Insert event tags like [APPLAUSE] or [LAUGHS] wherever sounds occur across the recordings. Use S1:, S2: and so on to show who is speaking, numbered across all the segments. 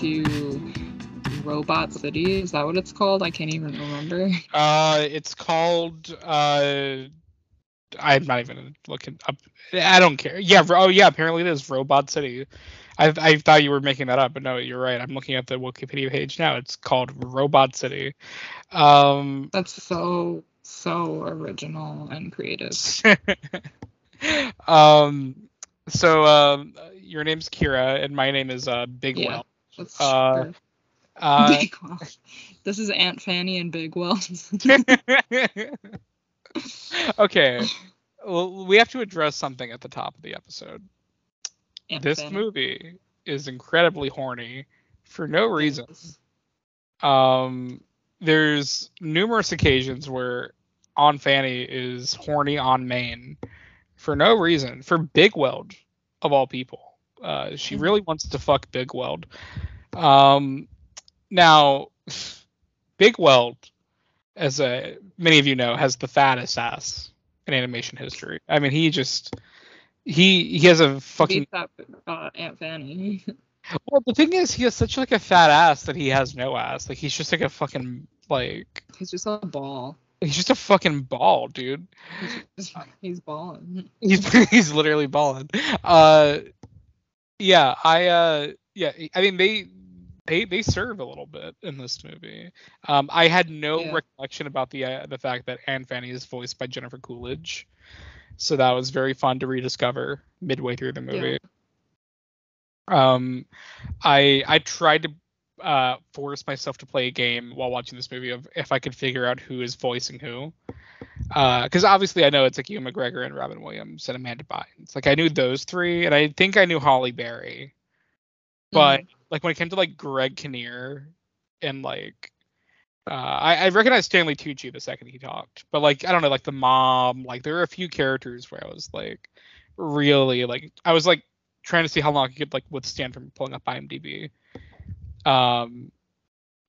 S1: to Robot City. Is that what it's called? I can't even remember.
S2: Uh, it's called. Uh, I'm not even looking up. I don't care. Yeah. Oh, yeah. Apparently it is Robot City. I I thought you were making that up, but no, you're right. I'm looking at the Wikipedia page now. It's called Robot City. Um,
S1: That's so so original and creative. [LAUGHS]
S2: um, so um, your name's Kyra and my name is uh Big
S1: Yeah.
S2: Well.
S1: That's
S2: Uh,
S1: true.
S2: Uh,
S1: Big. This is Aunt Fanny and Big Wells. [LAUGHS]
S2: okay. Well, we have to address something at the top of the episode.
S1: Aunt
S2: this
S1: Fanny.
S2: movie is incredibly horny for no reason. Um, there's numerous occasions where Aunt Fanny is horny on main for no reason for Big Weld of all people. Uh, she really wants to fuck Big Weld. Um, now, Big Weld, as uh many of you know, has the fattest ass in animation history. I mean, he just he he has a fucking
S1: Beats up uh, Aunt Fanny. [LAUGHS]
S2: well, the thing is, he has such like a fat ass that he has no ass. Like he's just like a fucking like
S1: He's just a ball.
S2: he's just a fucking ball, dude.
S1: He's, just- he's balling.
S2: He's [LAUGHS] he's literally balling. Uh, yeah, I uh, yeah, I mean they they they serve a little bit in this movie. Um, I had no
S1: Yeah.
S2: recollection about the uh, the fact that Aunt Fanny is voiced by Jennifer Coolidge, so that was very fun to rediscover midway through the movie. Um, I I tried to uh, force myself to play a game while watching this movie of if I could figure out who is voicing who. Because obviously I know it's like Ewan McGregor and Robin Williams and Amanda Bynes. Like I knew those three, and I think I knew Halle Berry. But
S1: Mhm.
S2: like when it came to like Greg Kinnear and like uh, I, I recognized Stanley Tucci the second he talked, but like I don't know, like the mom, like there were a few characters where I was like really like I was like trying to see how long I could like withstand from pulling up IMDb. Um,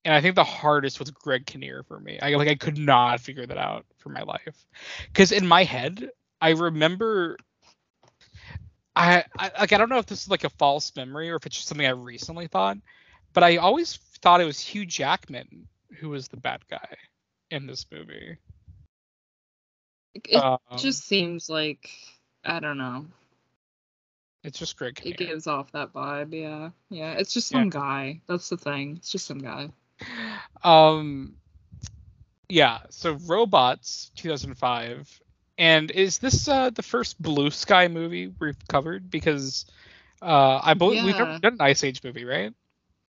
S2: and I think the hardest was Greg Kinnear for me. I like I could not figure that out for my life, because in my head I remember. I, I like I don't know if this is like a false memory or if it's just something I recently thought, but I always thought it was Hugh Jackman who was the bad guy in this movie.
S1: It
S2: Um,
S1: just seems like I don't know.
S2: it's just Greg
S1: It gives off that vibe. Yeah, yeah. It's just
S2: Yeah.
S1: some guy. That's the thing. It's just some guy.
S2: Um, yeah. So Robots, 2005, and is this uh, the first Blue Sky movie we've covered? Because uh, I believe we've never done an Ice Age movie, right?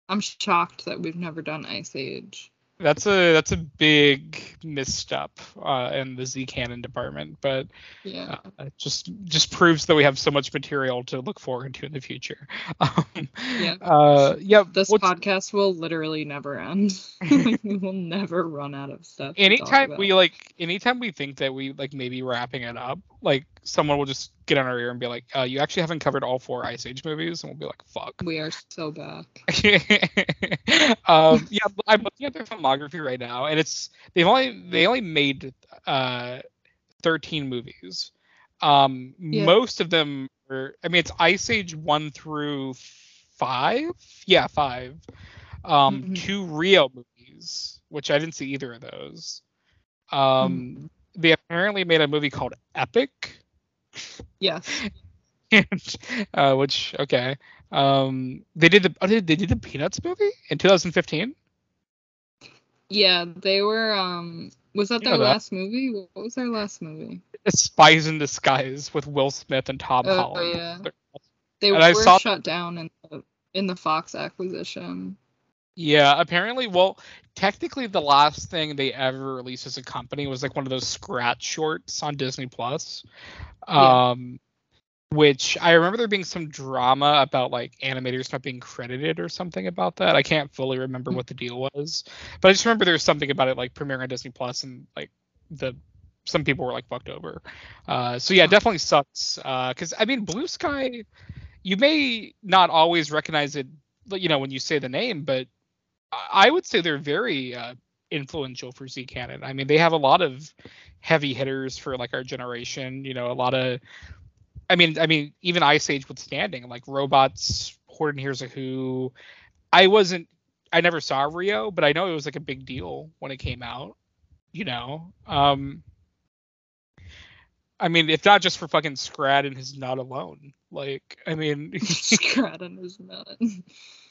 S1: I'm shocked that we've never done Ice Age.
S2: That's a that's a big misstep uh, in the Z canon department, but
S1: Yeah.
S2: uh, just just proves that we have so much material to look forward to in the future. [LAUGHS] Um,
S1: Yeah.
S2: Uh, yeah.
S1: This podcast will literally never end. [LAUGHS] [LAUGHS] we will never run out of stuff.
S2: anytime we like anytime we think that we like maybe wrapping it up like someone will just get on our ear and be like uh, you actually haven't covered all four ice age movies and we'll be like fuck
S1: we are so back. [LAUGHS]
S2: um yeah i'm looking at their filmography right now and it's they've only they only made uh 13 movies um
S1: Yeah.
S2: most of them are i mean it's ice age 1 through 5 yeah 5 um
S1: Mhm.
S2: two rio movies which i didn't see either of those um they apparently made a movie called epic
S1: Yes. [LAUGHS]
S2: and, uh, which okay um they did the oh, they, they did the peanuts movie in 2015
S1: Yeah, they were. Um, was that
S2: You
S1: their
S2: know that.
S1: last movie? What was their last movie?
S2: spies in disguise with will smith and tom
S1: Oh,
S2: holland
S1: yeah. They
S2: And
S1: were shut down in the in the Fox acquisition.
S2: Yeah, apparently, well, technically, the last thing they ever released as a company was like one of those scratch shorts on Disney Plus.
S1: Yeah.
S2: Um, which I remember there being some drama about like animators not being credited or something about that. I can't fully remember what the deal was, but I just remember there was something about it like premiering on Disney Plus and like the some people were like fucked over. Uh, so yeah, it definitely sucks. Because I mean, Blue Sky, you may not always recognize it, you know, when you say the name, but I would say they're very uh, influential for Z Canon. I mean, they have a lot of heavy hitters for like our generation. You know, a lot of. I mean, I mean, even Ice Age withstanding, like robots, Horton Hears a Who, I wasn't I never saw Rio, but I know it was like a big deal when it came out. You know, um, I mean, if not just for fucking Scrat and his not alone. Like, I mean, [LAUGHS]
S1: Scrat and his nut. [LAUGHS]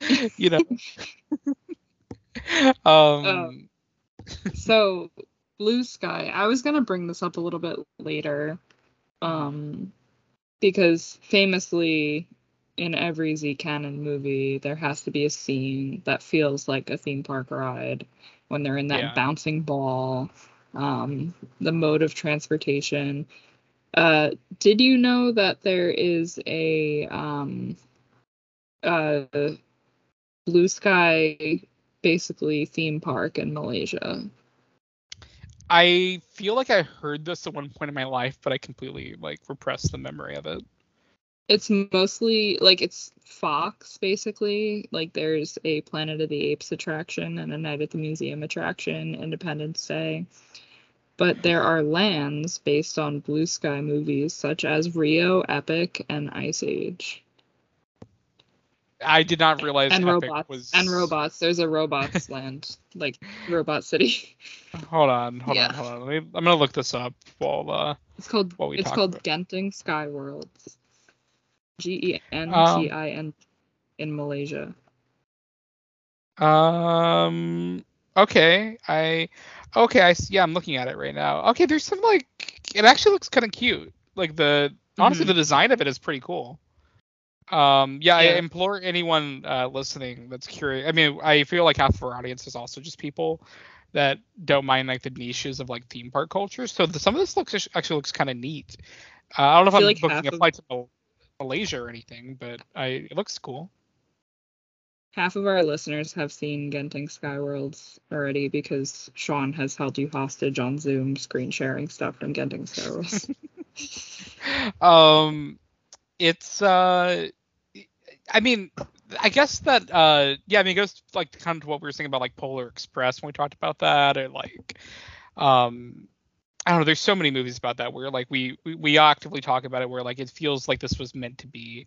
S1: [LAUGHS]
S2: you know. um,
S1: Um, so blue sky i was going to bring this up a little bit later um because famously in every z canon movie there has to be a scene that feels like a theme park ride when they're in that
S2: Yeah.
S1: bouncing ball um the mode of transportation uh did you know that there is a um uh blue sky basically theme park in malaysia
S2: I feel like I heard this at one point in my life, but I completely like repressed the memory of it.
S1: it's mostly like it's Fox basically. Like there's a Planet of the Apes attraction and a Night at the Museum attraction, Independence Day. But there are lands based on blue sky movies such as Rio, Epic, and Ice Age.
S2: I did not realize
S1: And
S2: Epic
S1: robots.
S2: was
S1: And robots. There's a robots [LAUGHS] land, like Robot City.
S2: Hold on, hold
S1: Yeah.
S2: on, hold on. Me, I'm gonna look this up while uh
S1: It's called
S2: What we
S1: it's called
S2: about.
S1: Genting Sky Worlds. G E N
S2: Um,
S1: T I N in Malaysia.
S2: Um. Okay. I. Okay. I. Yeah. I'm looking at it right now. Okay. There's some like. It actually looks kind of cute. Like the honestly,
S1: Mhm.
S2: the design of it is pretty cool. Um. Yeah. I implore anyone uh, listening that's curious. I mean, I feel like half of our audience is also just people that don't mind like the niches of like theme park culture. So the, some of this looks actually looks kind of neat. Uh, I don't know if
S1: I
S2: I'm
S1: feel like
S2: booking a
S1: of-
S2: flight to Malaysia or anything, but I it looks cool.
S1: Half of our listeners have seen Genting Skyworlds already because Sean has held you hostage on Zoom screen sharing stuff from Genting Skyworlds. [LAUGHS]
S2: Um it's uh i mean i guess that uh yeah i mean it goes like kind of to what we were saying about like polar express when we talked about that or like um i don't know there's so many movies about that where like we we, we actively talk about it where like it feels like this was meant to be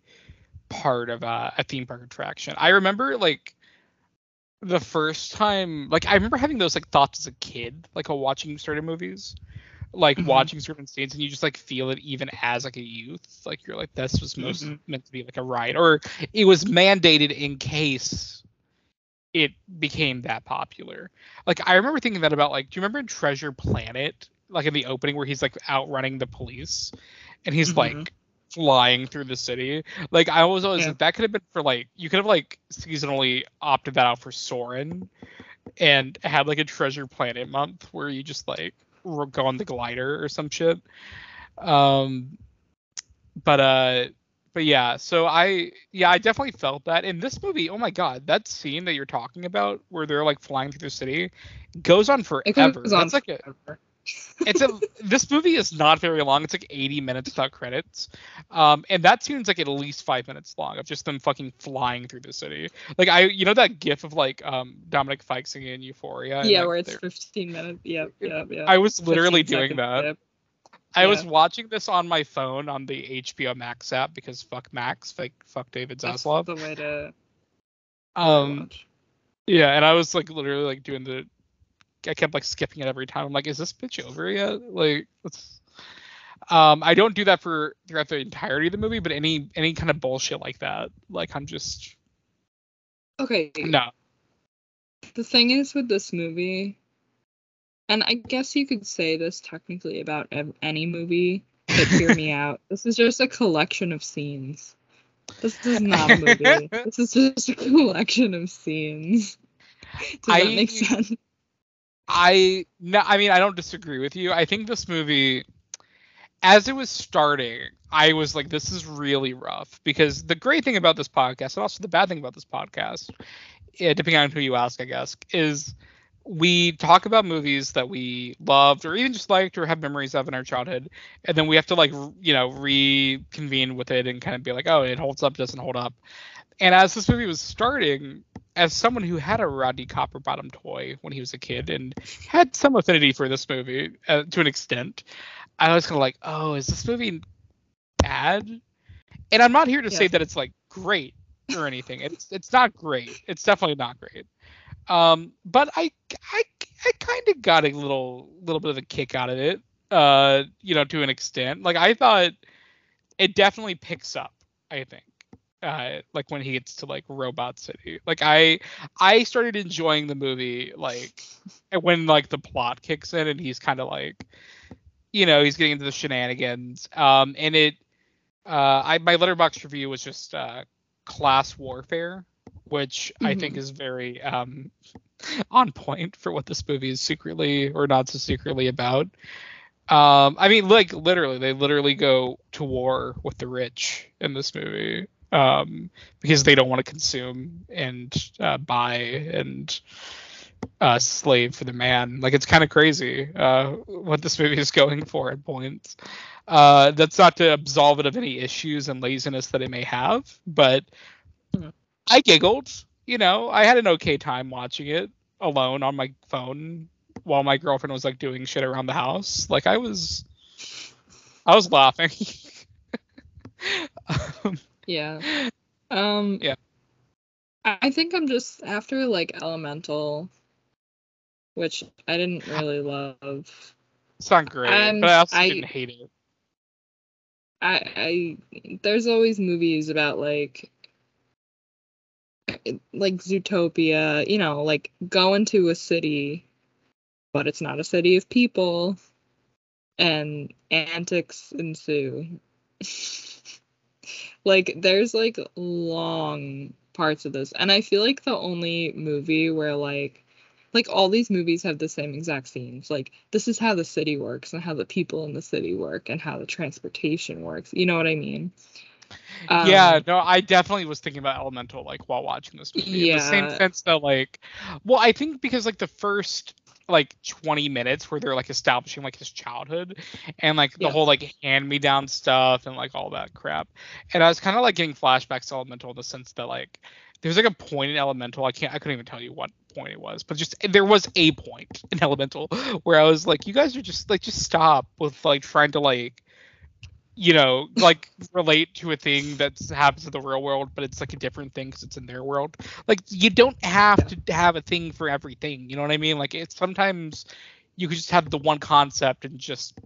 S2: part of a theme park attraction. I remember like the first time like i remember having those like thoughts as a kid like while watching certain movies like
S1: Mhm.
S2: watching certain scenes and you just like feel it even as like a youth like you're like this was most
S1: Mhm.
S2: meant to be like a ride or it was mandated in case it became that popular like i remember thinking that about like do you remember in treasure planet like in the opening where he's like outrunning the police and he's
S1: Mhm.
S2: like flying through the city like i was always
S1: Yeah.
S2: like that could have been for like you could have like seasonally opted that out for soren and had like a treasure planet month where you just like r- go on the glider or some shit. Um but uh but yeah so i yeah i definitely felt that. In this movie oh my god that scene that you're talking about where they're like flying through the city goes on
S1: It goes on
S2: that's like a
S1: forever.
S2: It's a this movie is not very long. It's like 80 minutes without credits. Um, and that seems like at least five minutes long of just them fucking flying through the city. Like I, you know that GIF of like um Dominic Fike singing in Euphoria.
S1: yeah,
S2: like,
S1: where it's
S2: they're-
S1: 15 minutes. Yep, yep, yep.
S2: I was literally doing that. I was watching this on my phone on the HBO Max app because fuck Max, fuck fuck David
S1: That's
S2: Zaslav.
S1: the way to
S2: Um,
S1: watch.
S2: yeah, and I was like literally like doing the. I kept like skipping it every time. I'm like, is this bitch over yet? Like, let's. Um, I don't do that for throughout the entirety of the movie, but any any kind of bullshit like that, like I'm just
S1: Okay.
S2: no.
S1: The thing is with this movie, and I guess you could say this technically about ev- any movie, but hear me [LAUGHS] out. This is just a collection of scenes. This is [LAUGHS] not a movie. this is just a collection of scenes. Does that
S2: I-
S1: make sense?
S2: I no, I mean I don't disagree with you. I think this movie, as it was starting, I was like, this is really rough because the great thing about this podcast, and also the bad thing about this podcast, eh, depending on who you ask, I guess, is we talk about movies that we loved or even just liked or have memories of in our childhood, and then we have to like you know reconvene with it and kind of be like, oh, it holds up, doesn't hold up. And as this movie was starting, as someone who had a Rodney Copperbottom toy when he was a kid and had some affinity for this movie uh, to an extent, I was kind of like, oh, is this movie bad? And I'm not here to say that it's like great. or anything. It's it's not great. It's definitely not great. Um, but I I I kind of got a little little bit of a kick out of it. Uh, you know, to an extent. Like I thought it definitely picks up. I think. Uh, like when he gets to like Robot City. Like I I started enjoying the movie like when like the plot kicks in and he's kind of like you know, he's getting into the shenanigans. Um and it uh I my Letterboxd review was just uh class warfare, which mm-hmm. I think mm-hmm. is very um on point for what this movie is secretly or not so secretly about. Um, I mean, like literally, they literally go to war with the rich in this movie um, because they don't want to consume and uh, buy and uh, slave for the man. Like it's kind of crazy uh, what this movie is going for at points. Uh, that's not to absolve it of any issues and laziness that it may have, but I giggled. You know, I had an okay time watching it alone on my phone while my girlfriend was like doing shit around the house. Like I was, I was laughing. [LAUGHS]
S1: um, yeah. Um
S2: Yeah.
S1: I think I'm just after like Elemental, which I didn't really love.
S2: It's not great, but I also I, didn't hate it.
S1: I I there's always movies about like like Zootopia, you know, like going to a city, but it's not a city of people, and antics ensue. [LAUGHS] Like there's like long parts of this. And I feel like the only movie where like like all these movies have the same exact scenes. Like this is how the city works and how the people in the city work and how the transportation works. You know what I mean?
S2: Um, yeah, no, I definitely was thinking about Elemental like while watching this movie. Yeah. In the same sense that like well, I think because like the first like 20 minutes where they're like establishing like his childhood and like the yeah. whole like hand me down stuff and like all that crap. And I was kind of like getting flashbacks to Elemental in the sense that like there's like a point in Elemental. I can't I couldn't even tell you what point it was, but just there was a point in Elemental [LAUGHS] where I was like, you guys are just like just stop with like trying to like you know, like relate to a thing that happens in the real world, but it's like a different thing because it's in their world. Like you don't have to have a thing for everything. You know what I mean? Like it's sometimes you could just have the one concept and just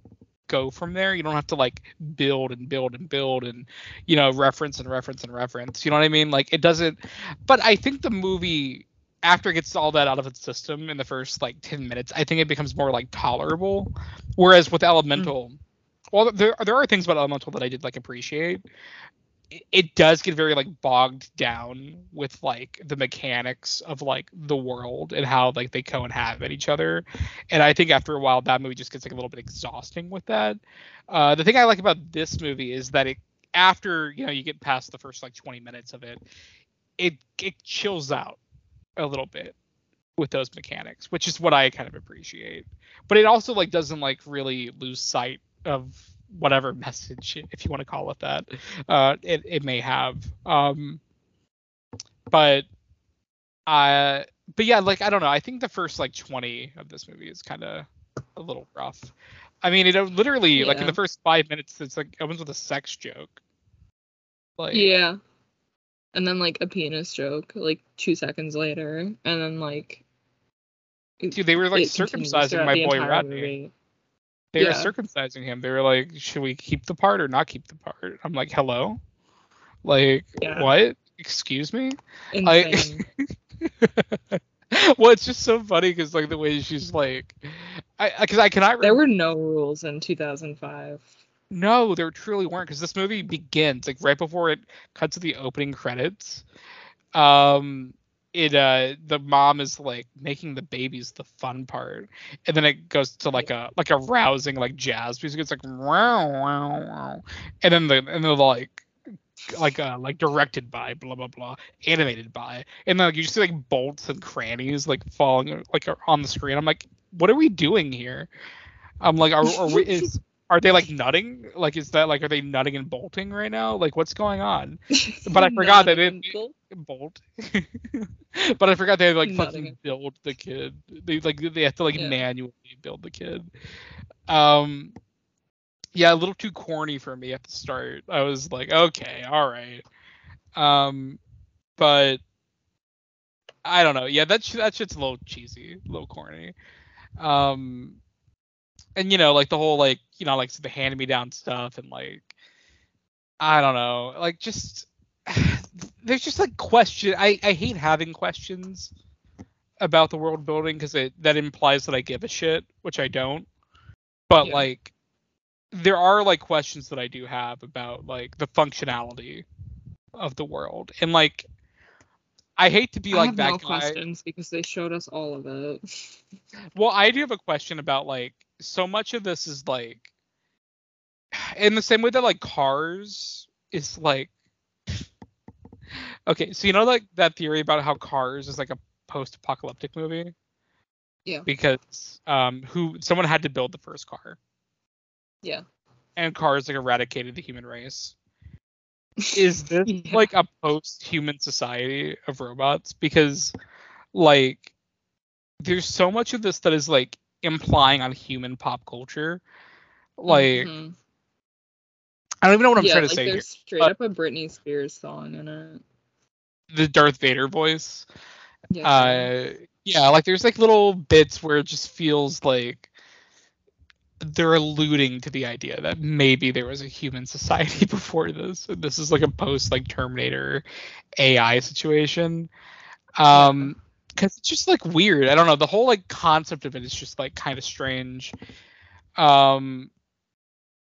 S2: go from there. You don't have to like build and build and build and you know reference and reference and reference. You know what I mean? Like it doesn't. But I think the movie after it gets all that out of its system in the first like 10 minutes i think it becomes more like tolerable whereas with elemental mm well there there are things about elemental that i did like appreciate. It, does get very like bogged down with like the mechanics of like the world and how like they co-inhabit each other. And i think after a while that movie just gets like a little bit exhausting with that. Uh, the thing i like about this movie is that it after you know you get past the first like 20 minutes of it it it chills out a little bit with those mechanics which is what i kind of appreciate. But it also like doesn't like really lose sight of whatever message, if you want to call it that, uh, it, it may have. Um, but uh, but yeah, like I don't know. I think the first like 20 of this movie is kind of a little rough. I mean, it literally yeah. like in the first five minutes, it's like opens with a sex joke.
S1: Like yeah, and then like a penis joke like two seconds later, and then like.
S2: Dude, they were like circumcising my boy Rodney. Movie. They yeah. were circumcising him. They were like, "Should we keep the part or not keep the part?" I'm like, "Hello, like yeah. what? Excuse me?" Insane. Like, [LAUGHS] well, it's just so funny because like the way she's like, I because I cannot.
S1: Remember. There were no rules in 2005.
S2: No, there truly weren't because this movie begins like right before it cuts to the opening credits. Um, it uh the mom is like making the babies the fun part. And then it goes to like a like a rousing like jazz music. It's like wow wow wow. And then the and then the like like uh like directed by blah blah blah animated by. And then like, you see like bolts and crannies like falling like on the screen. I'm like what are we doing here? I'm like are, are we is are they like nutting? Like is that like are they nutting and bolting right now? Like what's going on? [LAUGHS] But I forgot that didn't bolt. [LAUGHS] but I forgot they like fucking build the kid. They like they have to like yeah. manually build the kid. Um yeah, a little too corny for me at the start. I was like, okay, all right. Um but I don't know. Yeah, that sh- that shit's a little cheesy, a little corny. Um, and you know, like the whole like you know like the hand me down stuff and like I don't know, like just [SIGHS] there's just like question. I I hate having questions about the world building because it that implies that I give a shit, which I don't. But
S1: Yeah.
S2: like there are like questions that I do have about like the functionality of the world and like I hate to be
S1: I
S2: like
S1: have
S2: that
S1: no
S2: guy.
S1: questions because they showed us all of it. [LAUGHS]
S2: Well, I do have a question about like so much of this is like [SIGHS] in the same way that like Cars is like okay, so you know like that theory about how Cars is like a post-apocalyptic movie
S1: Yeah.
S2: because um who someone had to build the first car
S1: Yeah.
S2: and cars like eradicated the human race. [LAUGHS] Is this
S1: Yeah.
S2: like a post-human society of robots? Because like there's so much of this that is like implying on human pop culture. Like
S1: Mhm.
S2: I don't even know what I'm
S1: yeah,
S2: trying
S1: like
S2: to say here.
S1: there's straight
S2: but-
S1: up a Britney Spears song in it.
S2: The Darth Vader voice.
S1: Yeah.
S2: uh yeah like there's like little bits where it just feels like they're alluding to the idea that maybe there was a human [LAUGHS] society [LAUGHS] before this. And this is like a post like terminator ai situation. Um because it's just like weird. I don't know. The whole like concept of it is just like kind of strange. Um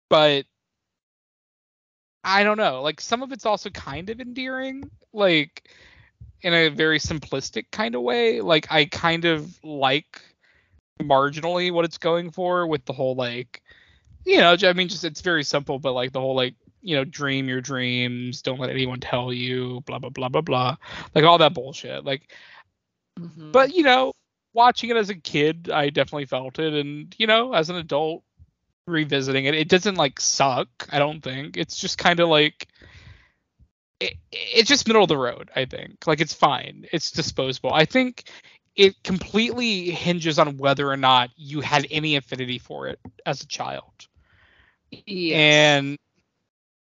S2: but i don't know like some of it's also kind of endearing like in a very simplistic kind of way. Like I kind of like marginally what it's going for with the whole like you know, I mean just it's very simple, but like the whole like, you know, dream your dreams, don't let anyone tell you, blah blah blah blah blah. Like all that bullshit. Like
S1: Mhm.
S2: but you know, watching it as a kid, I definitely felt it and you know, as an adult revisiting it, it doesn't like suck, I don't think. It's just kind of like it, it's just middle of the road, I think. Like it's fine. It's disposable. I think it completely hinges on whether or not you had any affinity for it as a child.
S1: Yes.
S2: And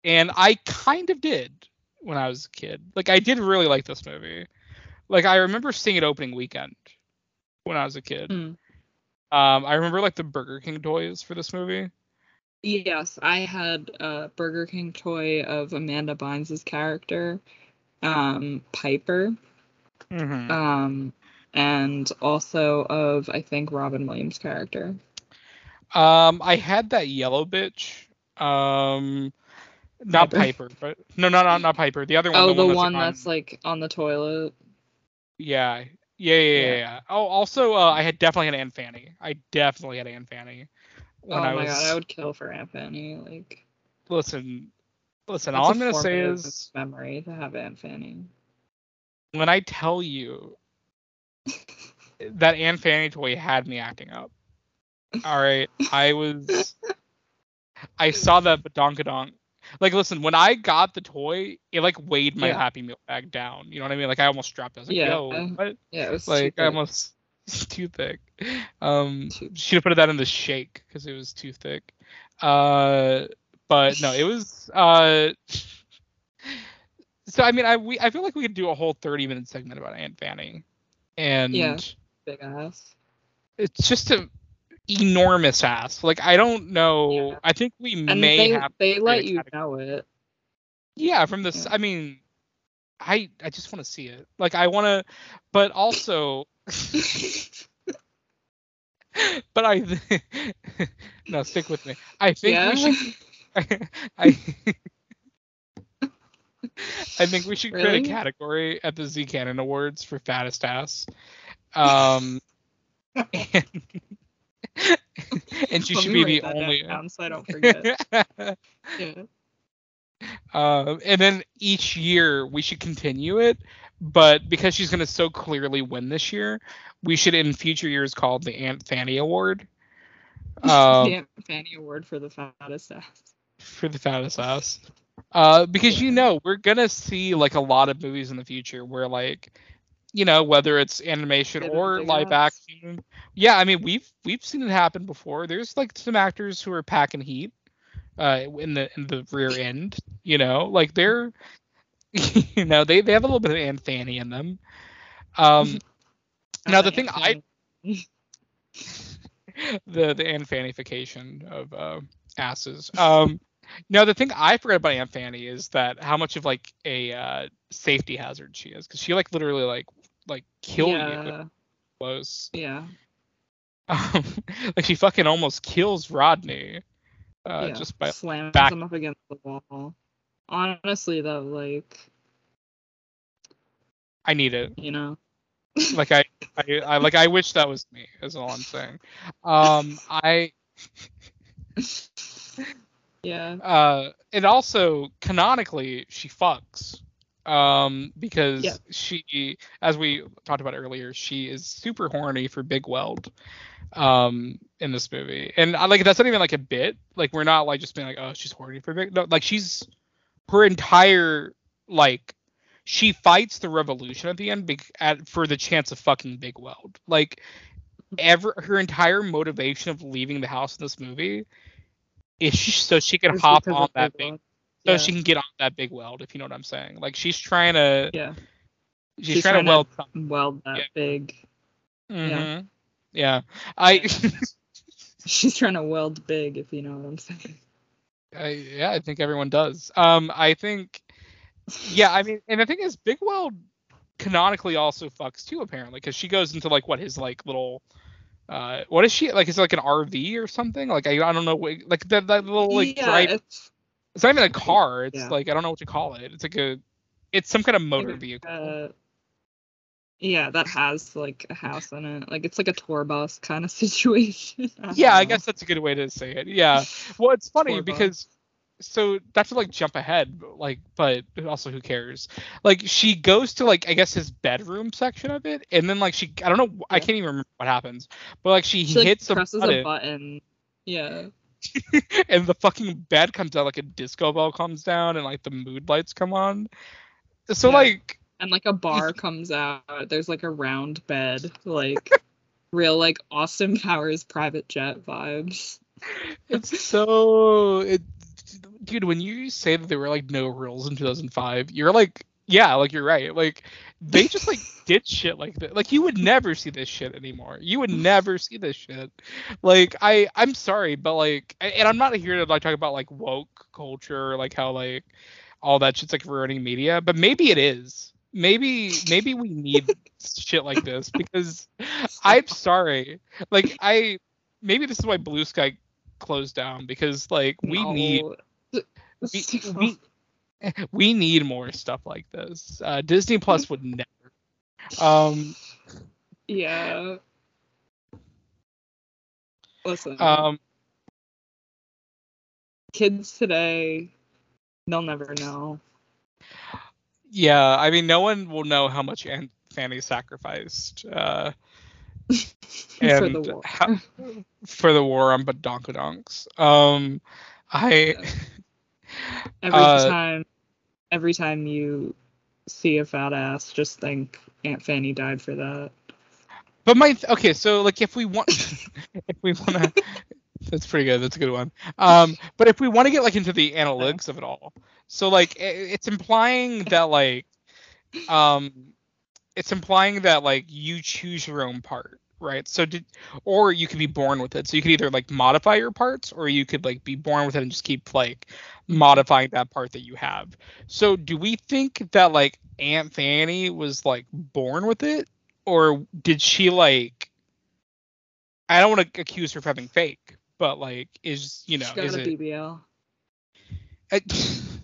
S2: and I kind of did when I was a kid. Like I did really like this movie. Like I remember seeing it opening weekend when I was a kid.
S1: Mm.
S2: Um, I remember like the Burger King toys for this movie.
S1: Yes, I had a Burger King toy of Amanda Bynes' character, um, Piper,
S2: Mm-hmm.
S1: um, and also of I think Robin Williams' character.
S2: Um, I had that yellow bitch. Um, not
S1: Piper.
S2: Piper, but no, no, no, not Piper. The other one.
S1: Oh, the,
S2: that's,
S1: one
S2: like, on-
S1: that's like on the toilet.
S2: Yeah, yeah, yeah, yeah.
S1: Yeah.
S2: Oh, also, uh, I had definitely had Aunt Fanny. I definitely had Aunt Fanny. When
S1: oh
S2: I
S1: my
S2: was,
S1: god, I would kill for Aunt Fanny. Like,
S2: listen, listen.
S1: that's
S2: all I'm gonna say is,
S1: memory to have Aunt Fanny.
S2: when I tell you [LAUGHS] that Aunt Fanny toy had me acting up. All right, I was, I saw that badonkadonk. Like, listen, when I got the toy, it like weighed my
S1: Yeah.
S2: Happy Meal bag down. You know what I mean? Like, I almost dropped. it. I was like,
S1: Yeah.
S2: yo, what?
S1: Yeah, it was
S2: like I almost [LAUGHS] too thick. Um, should have put that in the shake because it was too thick. Uh, but no, it was. Uh, so I mean, I we I feel like we could do a whole thirty minute segment about Aunt Fanny, and
S1: Yeah. big ass.
S2: it's just a enormous ass. Like I don't know.
S1: Yeah.
S2: I think we
S1: And
S2: may
S1: they
S2: have.
S1: they let you know it.
S2: Yeah, from this.
S1: Yeah.
S2: I mean, I I just want to see it. Like I want to, but also. [LAUGHS] but I [LAUGHS] no stick with me. I think
S1: yeah.
S2: we should. [LAUGHS] I I think we should create
S1: Really?
S2: a category at the Z Canon Awards for fattest ass. Um, and, and she
S1: Let
S2: should be the only.
S1: down so I don't forget. [LAUGHS] yeah.
S2: Um, and then each year we should continue it, but because she's going to so clearly win this year, we should in future years call the Aunt Fanny Award. [LAUGHS] Um,
S1: the Aunt Fanny Award for the fattest ass.
S2: for the fattest ass. Uh, because you know we're gonna see like a lot of movies in the future where like, you know, whether it's animation
S1: a
S2: or live action. Yeah, I mean we've we've seen it happen before. There's like some actors who are packing heat, uh, in the in the rear end. You know, like they're [LAUGHS] you know, they they have a little bit of Aunt Fanny in them. Um, [LAUGHS] now the thing I [LAUGHS] the the Aunt Fannyfication of uh, asses. Um, now the thing I forgot about Aunt Fanny is that how much of like a uh, safety hazard she is because she like literally like like kill
S1: yeah.
S2: you close.
S1: Yeah. [LAUGHS]
S2: Um, like she fucking almost kills Rodney. Uh,
S1: yeah.
S2: just by
S1: slamming
S2: back-
S1: him up against the wall. Honestly, though, like
S2: I need it.
S1: you know, [LAUGHS]
S2: Like I, I, I like I wish that was me. Is all I'm saying. Um, I [LAUGHS]
S1: yeah,
S2: uh, and also canonically she fucks. Um, because
S1: Yeah.
S2: she, as we talked about earlier, she is super horny for Big Weld. Um, in this movie, and I like that's not even like a bit. Like we're not like just being like, oh, she's horny for Big. No, like she's her entire like she fights the revolution at the end bec- at, for the chance of fucking Big Weld. Like ever her entire motivation of leaving the house in this movie is sh- so she can hop on that
S1: Big.
S2: So
S1: Yeah.
S2: she can get on that big weld if you know what I'm saying. Like she's trying to
S1: yeah,
S2: she's,
S1: She's
S2: trying,
S1: trying
S2: to
S1: to-
S2: weld something.
S1: weld that
S2: Yeah.
S1: big.
S2: Mhm. Yeah. I [LAUGHS]
S1: She's trying to weld big, if you know what I'm saying.
S2: I, yeah, I think everyone does. Um, I think, yeah, I mean, and the thing is, Big Weld canonically also fucks too, apparently, because she goes into like what his like little, uh, what is she like? Is it like an RV or something? Like I, I don't know, like that that little like
S1: yeah,
S2: drive.
S1: it's
S2: It's not even a car. It's
S1: Yeah.
S2: like I don't know what to call it. It's like a, it's some kind of motor
S1: like,
S2: vehicle.
S1: uh, yeah, that has like a house in it. Like it's like a tour bus kind of [LAUGHS] situation.
S2: yeah,
S1: don't
S2: I guess that's a good way to say it. Yeah. Well, it's funny
S1: Tour bus.
S2: because so that's like jump ahead, like, but also who cares? Like, she goes to like I guess his bedroom section of it, and then like she I don't know I can't even remember what happens, but like she,
S1: She like,
S2: hits a
S1: presses a button. Yeah. [LAUGHS]
S2: and the fucking bed comes out like a disco ball comes down, and like the mood lights come on. So
S1: Yeah.
S2: like
S1: and like a bar [LAUGHS] comes out. There's like a round bed, like real like Austin Powers private jet vibes.
S2: it's so it dude when you say that there were like no rules in 2005 you're like yeah like you're right. Like they just like [LAUGHS] did shit like that like you would never see this shit anymore. You would never see this shit. Like i i'm sorry but like and i'm not here to like talk about like woke culture like how like all that shit's like ruining media but maybe it is. Maybe maybe we need shit like this because i'm sorry. Like i maybe this is why blue sky closed down because like we need we, [LAUGHS] we, [LAUGHS] we need more stuff like this. Uh, Disney Plus would never. Um,
S1: yeah. Listen,
S2: um,
S1: kids today, they'll never know.
S2: yeah, I mean, no one will know how much Aunt Fanny sacrificed uh, [LAUGHS]
S1: for
S2: And
S1: the war.
S2: how- for the war on Badonkadonks. Um, I,
S1: Every [LAUGHS]
S2: uh,
S1: time, every time you see a fat ass, just think Aunt Fanny died for that.
S2: but my okay, so like if we want, [LAUGHS] if we want to, that's pretty good. That's a good one. Um, but if we want to get like into the analytics of it all, so like i- it's implying that like, um, it's implying that like you choose your own part, right? So did, or you could be born with it. So you could either like modify your parts, or you could like be born with it and just keep like modifying that part that you have. So do we think that like Aunt Fanny was like born with it, or did she like? I don't want to accuse her of having fake, but like, is you know,
S1: she got
S2: is
S1: a
S2: it?
S1: BBL.
S2: I, [LAUGHS]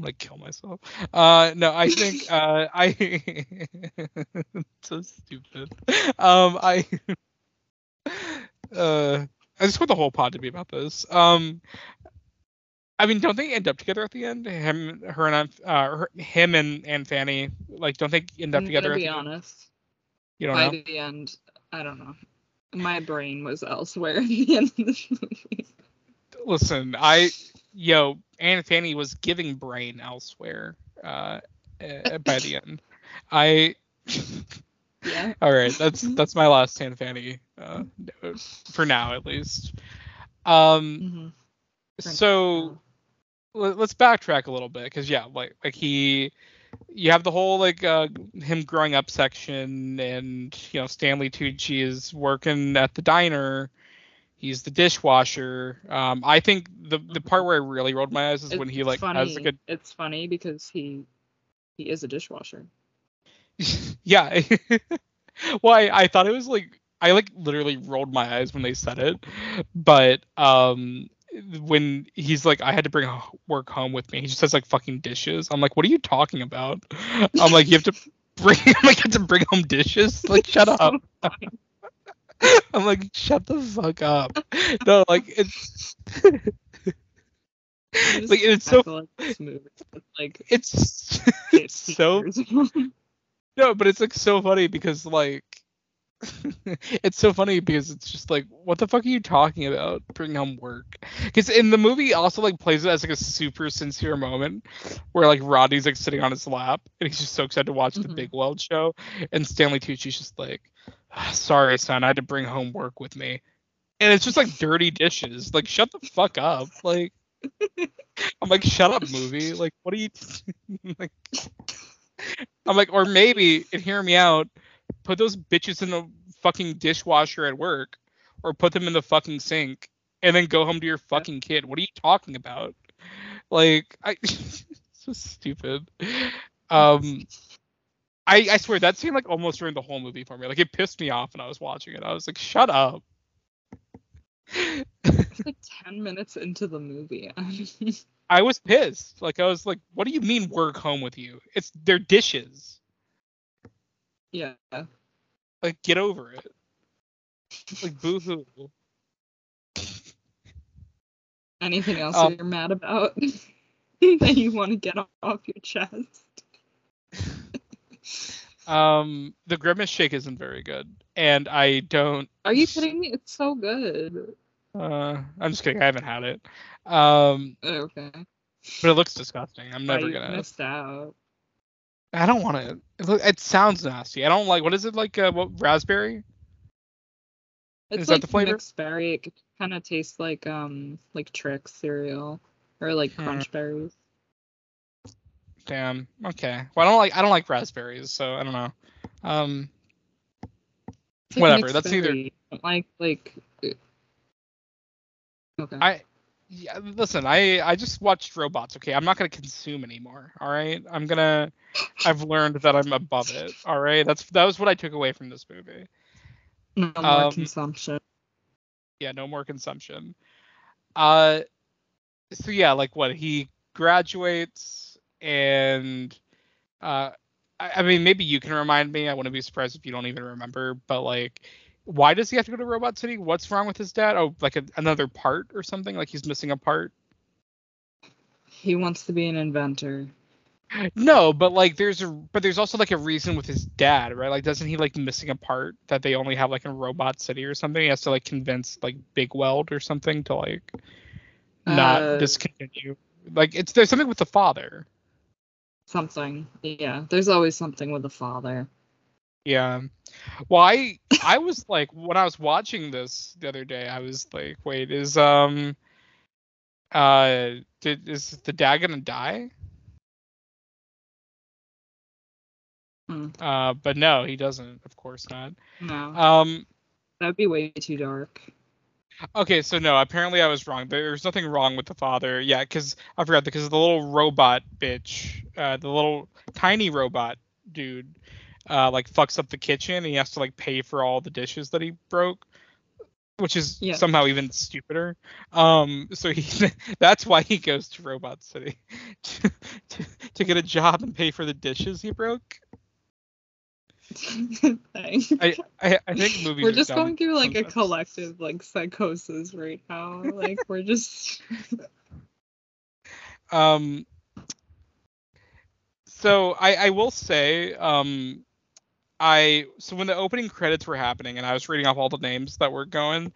S2: [LAUGHS] Gonna kill myself. Uh, no, I think [LAUGHS] uh, I [LAUGHS] so stupid. Um, I uh, I just want the whole pod to be about this. Um, I mean, don't they end up together at the end? Him, her, and uh, her, him and Aunt Fanny, like, don't they end up
S1: I'm
S2: together? at
S1: be
S2: the end?
S1: honest.
S2: You don't
S1: By
S2: know.
S1: the end, I don't know. My brain was elsewhere at the end of this movie.
S2: Listen, I yo, Aunt Fanny was giving brain elsewhere. Uh, uh by the [LAUGHS] end, I.
S1: Yeah. [LAUGHS]
S2: All right, that's that's my last Fanny uh, note, for now at least. Um,
S1: Mhm.
S2: So let- let's backtrack a little bit because yeah, like like he, you have the whole like uh, him growing up section, and you know Stanley Tucci is working at the diner. He's the dishwasher. Um, I think the the part where I really rolled my eyes is when he like
S1: funny.
S2: has like a
S1: It's funny because he he is a dishwasher. [LAUGHS]
S2: yeah. [LAUGHS] well, I, I thought it was like I like literally rolled my eyes when they said it, but um when he's like I had to bring work home with me, he just says like fucking dishes. I'm like, what are you talking about? I'm like, you have to [LAUGHS] bring I'm like, you have to bring home dishes. Like, shut up. [LAUGHS] I'm like, shut the fuck up. No, like it's like it's so
S1: like. It's like
S2: it's [LAUGHS] it's so. No, but it's like so funny because like [LAUGHS] it's so funny because it's just like what the fuck are you talking about bring home work? Because in the movie also like plays it as like a super sincere moment where like rodney's like sitting on his lap and he's just so excited to watch the
S1: Mhm.
S2: big weld show. And stanley tucci's just like "Ah, sorry son i had to bring home work with me. And it's just like dirty dishes. Like shut the fuck up. Like i'm like shut up movie. Like what are you [LAUGHS] like I'm like, or maybe, and hear me out, put those bitches in the fucking dishwasher at work, or put them in the fucking sink, and then go home to your fucking kid. What are you talking about? Like, I [LAUGHS] so stupid. Um, I I swear that scene like almost ruined the whole movie for me. Like, it pissed me off when I was watching it. I was like, shut up.
S1: It's like ten minutes into the movie. [LAUGHS]
S2: I was pissed. Like, I was like, what do you mean work home with you? It's their dishes.
S1: Yeah.
S2: Like, get over it. Like, boo hoo.
S1: Anything else
S2: Um,
S1: you're mad about [LAUGHS] that you want to get off your chest? [LAUGHS]
S2: Um, the grimace shake isn't very good, and I don't.
S1: Are you kidding me? It's so good.
S2: Uh, I'm just kidding. I haven't had it. Um,
S1: Okay.
S2: but it looks disgusting. I'm never gonna.
S1: missed out.
S2: I don't want it. It, it sounds nasty. I don't like. What is it like? Uh, what raspberry?
S1: It's
S2: Is that
S1: like
S2: the flavor?
S1: mixed berry. It kind of tastes like um like Trix cereal or like
S2: Hmm.
S1: Crunch Berries.
S2: Damn. Okay. Well, I don't like. I don't like raspberries, so I don't know. Um,
S1: It's
S2: Whatever, that's either-
S1: berry, but Like like. uh, Okay.
S2: I. Yeah, listen, I I just watched robots. Okay, I'm not gonna consume anymore. All right, I'm gonna. I've learned that I'm above it. All right, that's that was what I took away from this movie.
S1: no more
S2: um,
S1: consumption.
S2: yeah, no more consumption. Uh, so yeah, like what he graduates and uh, I, I mean maybe you can remind me. I wouldn't be surprised if you don't even remember. But like, why does he have to go to Robot City? What's wrong with his dad? Oh, like a, another part or something? Like he's missing a part?
S1: He wants to be an inventor.
S2: No, but like there's a but there's also like a reason with his dad, right? Like doesn't he like missing a part that they only have like in Robot City or something? He has to like convince like Big Weld or something to like not
S1: Uh,
S2: discontinue. Like it's there's something with the father.
S1: Something. Yeah. There's always something with the father.
S2: Yeah. Well, I I was like when I was watching this the other day, I was like, wait, is um uh did is the dad gonna die?
S1: Hmm.
S2: Uh, but no, he doesn't. Of course not.
S1: No.
S2: Um.
S1: That'd be way too dark.
S2: Okay, so no, apparently I was wrong. There's nothing wrong with the father. Yeah, because I forgot because the little robot bitch, uh, the little tiny robot dude, uh, like fucks up the kitchen. And he has to like pay for all the dishes that he broke, which is
S1: Yeah.
S2: somehow even stupider. Um, so he [LAUGHS] that's why he goes to Robot City [LAUGHS] to, to, to get a job and pay for the dishes he broke. I I, I think [LAUGHS] movies.
S1: we're just going through like a collective like psychosis right now. Like we're just
S2: Um. So I I will say um, I so when the opening credits were happening and I was reading off all the names that were going,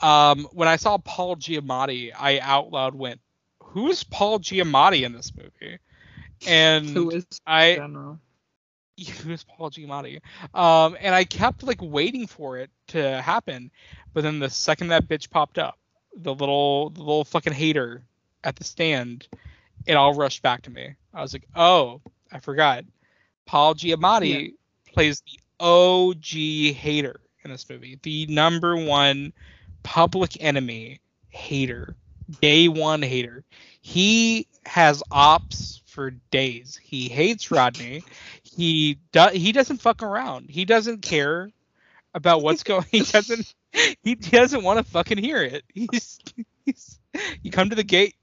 S2: um, when I saw Paul Giamatti, I out loud went, "Who's Paul Giamatti in this movie?" And
S1: who is
S2: I
S1: general. [LAUGHS]
S2: who's Paul Giamatti? Um, and I kept like waiting for it to happen, but then the second that bitch popped up, the little the little fucking hater at the stand, it all rushed back to me. I was like, oh, I forgot. Paul Giamatti plays the OG hater in this movie, the number one public enemy hater, day one hater. He has ops for days. He hates Rodney. He does. He doesn't fuck around. He doesn't care about what's going. He doesn't. He doesn't want to fucking hear it. He's, he's. You come to the gate.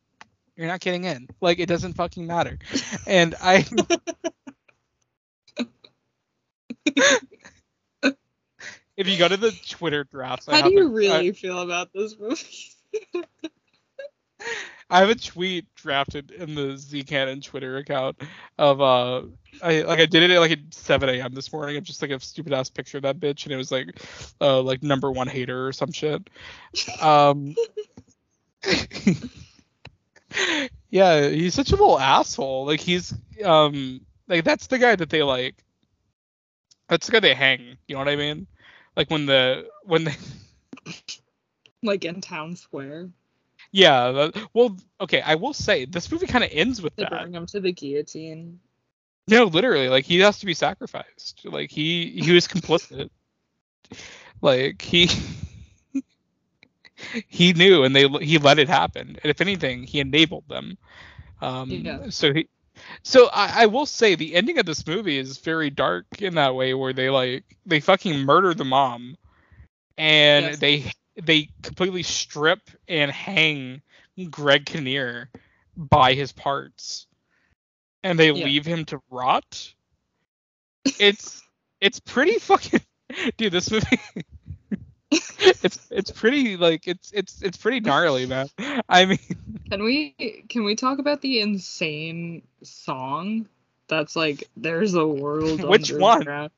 S2: You're not getting in. Like it doesn't fucking matter. And I. [LAUGHS] if you go to the Twitter drafts, I
S1: How do you
S2: a-
S1: really feel about this movie? [LAUGHS]
S2: I have a tweet drafted in the Z Canon Twitter account of uh I like I did it at like at 7 a.m. this morning I'm just like a stupid ass picture of that bitch and it was like uh like number one hater or some shit. Um [LAUGHS] Yeah, he's such a little asshole. Like he's um like that's the guy that they like that's the guy they hang, you know what I mean? Like when the when they [LAUGHS]
S1: like in town square.
S2: yeah, that- well okay, I will say this movie kind of ends with
S1: They
S2: that.
S1: bring him to the guillotine.
S2: No, literally, like he has to be sacrificed. Like he he was complicit. [LAUGHS] like he [LAUGHS] he knew, and they he let it happen. And if anything, he enabled them. Um,
S1: Yeah.
S2: So he. So I, I will say the ending of this movie is very dark in that way, where they like they fucking murder the mom, and
S1: Yes.
S2: they they completely strip and hang Greg Kinnear by his parts, and they
S1: Yeah.
S2: leave him to rot. It's it's pretty fucking [LAUGHS] dude. This movie. [LAUGHS] it's it's pretty like it's it's it's pretty gnarly, man. [LAUGHS] I mean,
S1: Can we can we talk about the insane song that's like there's a world [LAUGHS]
S2: Which one?
S1: The,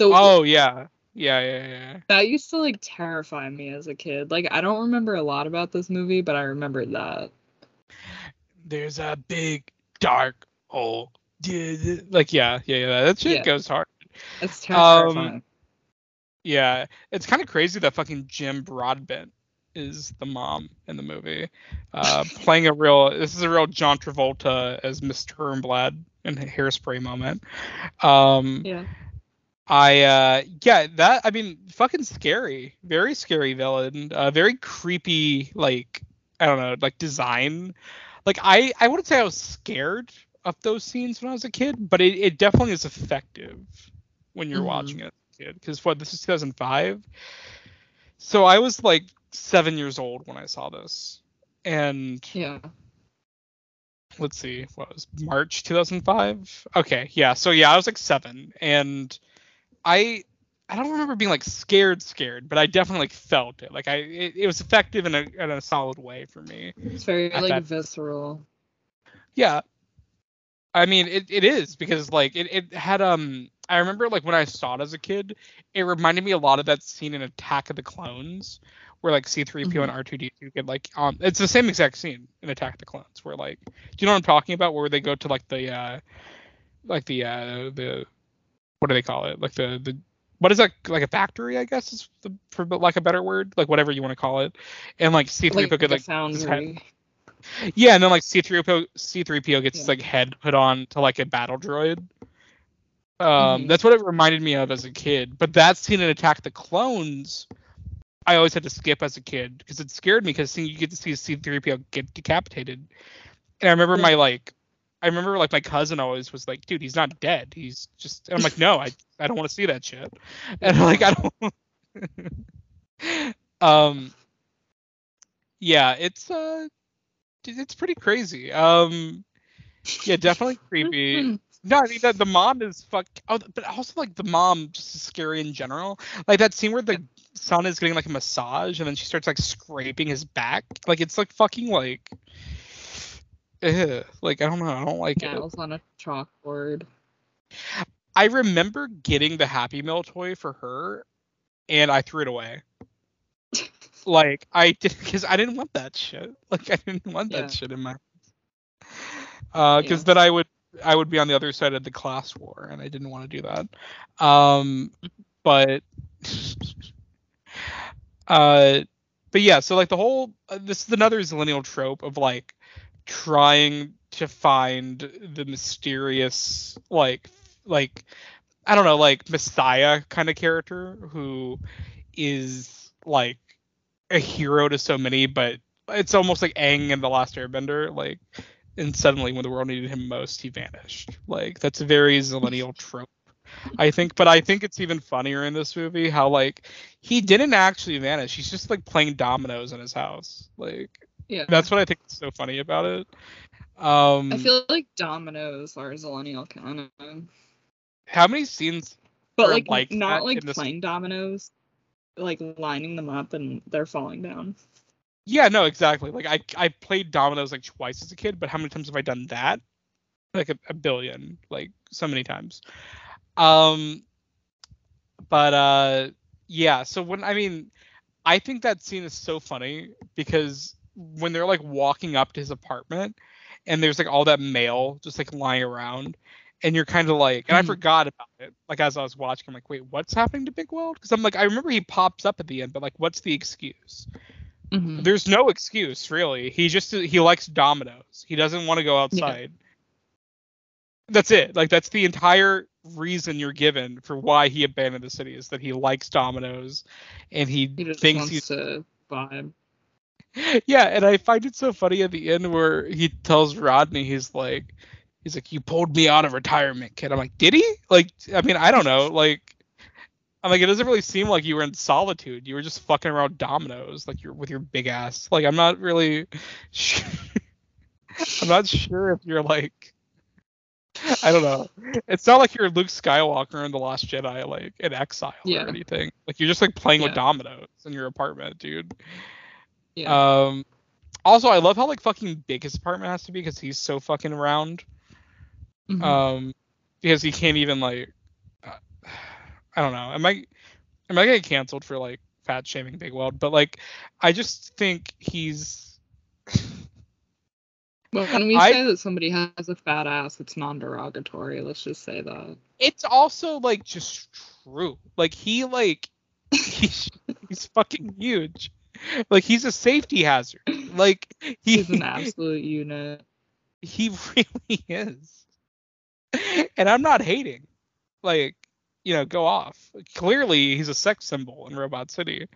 S2: oh yeah, yeah, yeah, yeah.
S1: that used to like terrify me as a kid. Like I don't remember a lot about this movie, but I remember that.
S2: There's a big dark hole. Like yeah, yeah, yeah. That shit
S1: Yeah.
S2: goes hard.
S1: It's
S2: Um,
S1: terrifying.
S2: Yeah, it's kind of crazy that fucking Jim Broadbent is the mom in the movie, uh, [LAUGHS] playing a real. This is a real John Travolta as Mr. Turnblad in a Hairspray moment. Um,
S1: yeah.
S2: I uh, yeah, that I mean, fucking scary, very scary villain, uh, very creepy. Like I don't know, like design. Like I I wouldn't say I was scared of those scenes when I was a kid, but it, it definitely is effective when you're
S1: Mhm.
S2: watching it kid. Because what this is 2005, so I was like seven years old when I saw this, and
S1: Yeah.
S2: let's see, what was March 2005? Okay, yeah. So yeah, I was like seven, and I I don't remember being like scared, scared, but I definitely like felt it. Like I, it, it was effective in a in a solid way for me.
S1: It's very like
S2: that-
S1: visceral.
S2: Yeah. I mean, it, it is because like it, it had um I remember like when I saw it as a kid, it reminded me a lot of that scene in Attack of the Clones where like C3PO and R2D2 get like um it's the same exact scene in Attack of the Clones where like do you know what I'm talking about where they go to like the uh like the uh the what do they call it? Like the the what is that like a factory I guess is the, for like a better word like whatever you want to call it and like C3PO
S1: Like,
S2: could like
S1: foundry.
S2: yeah, and then like C3PO C3PO gets his like head put on to like a battle droid. Um,
S1: Mhm.
S2: that's what it reminded me of as a kid. But that scene in Attack the Clones, I always had to skip as a kid because it scared me because seeing you get to see C3PO get decapitated. And I remember my like, I remember like my cousin always was like, "Dude, he's not dead. He's just." And I'm like, "No, I I don't want to see that shit." [LAUGHS] And like I don't. [LAUGHS] um. Yeah, it's uh, it's pretty crazy. Um. Yeah, definitely creepy. [CLEARS THROAT] No, I mean that the mom is fuck. Oh, but also like the mom just is scary in general. Like that scene where the son is getting like a massage and then she starts like scraping his back. Like it's like fucking like. Ugh. Like I don't know. I don't like it.
S1: Nails on a chalkboard.
S2: I remember getting the Happy Meal toy for her, and I threw it away. [LAUGHS] like I did because I didn't want that shit. Like I didn't want that shit in my. Uh, because
S1: Yeah.
S2: then I would I would be on the other side of the class war, and I didn't want to do that. Um, but. [LAUGHS] uh, but yeah, so like the whole uh, this is another Zillennial trope of like trying to find the mysterious like like I don't know like messiah kind of character who is like a hero to so many, but it's almost like Aang in the Last Airbender, like and suddenly when the world needed him most, he vanished. Like that's a very Zillennial [LAUGHS] trope. I think, but I think it's even funnier in this movie how like he didn't actually vanish. He's just like playing dominoes in his house. Like
S1: Yeah.
S2: that's what I think is so funny about it. Um,
S1: I feel like dominoes are Zillennial canon.
S2: how many scenes?
S1: But like,
S2: like
S1: not like playing dominoes, like lining them up and they're falling down.
S2: Yeah, no, exactly. Like I I played dominoes like twice as a kid, but how many times have I done that? Like a, a billion, like so many times. Um, but uh, yeah. So when I mean, I think that scene is so funny because when they're like walking up to his apartment and there's like all that mail just like lying around and you're kind of like and i
S1: Mhm.
S2: forgot about it like as i was watching i'm like wait what's happening to Big Weld because i'm like i remember he pops up at the end but like what's the excuse
S1: Mhm.
S2: there's no excuse really he just he likes dominoes he doesn't want to go outside that's it like that's the entire reason you're given for why he abandoned the city is that he likes dominoes and he,
S1: He
S2: thinks he's
S1: vibe. [LAUGHS]
S2: yeah, and I find it so funny at the end where he tells Rodney, he's like, he's like, you pulled me out of retirement, kid. I'm like, did he? Like, I mean, I don't know. Like, I'm like, it doesn't really seem like you were in solitude. You were just fucking around dominoes, like you're with your big ass. Like, I'm not really, [LAUGHS] sure. I'm not sure if you're like, I don't know. It's not like you're Luke Skywalker in the Last Jedi, like in exile
S1: Yeah.
S2: or anything. Like you're just like playing with dominoes in your apartment, dude.
S1: Yeah.
S2: Um, also, I love how like fucking big his apartment has to be because he's so fucking round.
S1: Mhm.
S2: Um, because he can't even like, I don't know. Am I am I getting canceled for like fat shaming Big Weld? But like, I just think he's. [LAUGHS]
S1: But when we
S2: I-
S1: say that somebody has a fat ass, it's non-derogatory. Let's just say that.
S2: It's also like just true. Like he like [LAUGHS] he's he's fucking huge. Like he's a safety hazard. Like [LAUGHS] he,
S1: He's an absolute unit.
S2: he really is. And I'm not hating. Like, you know, go off. Clearly he's a sex symbol in Robot City.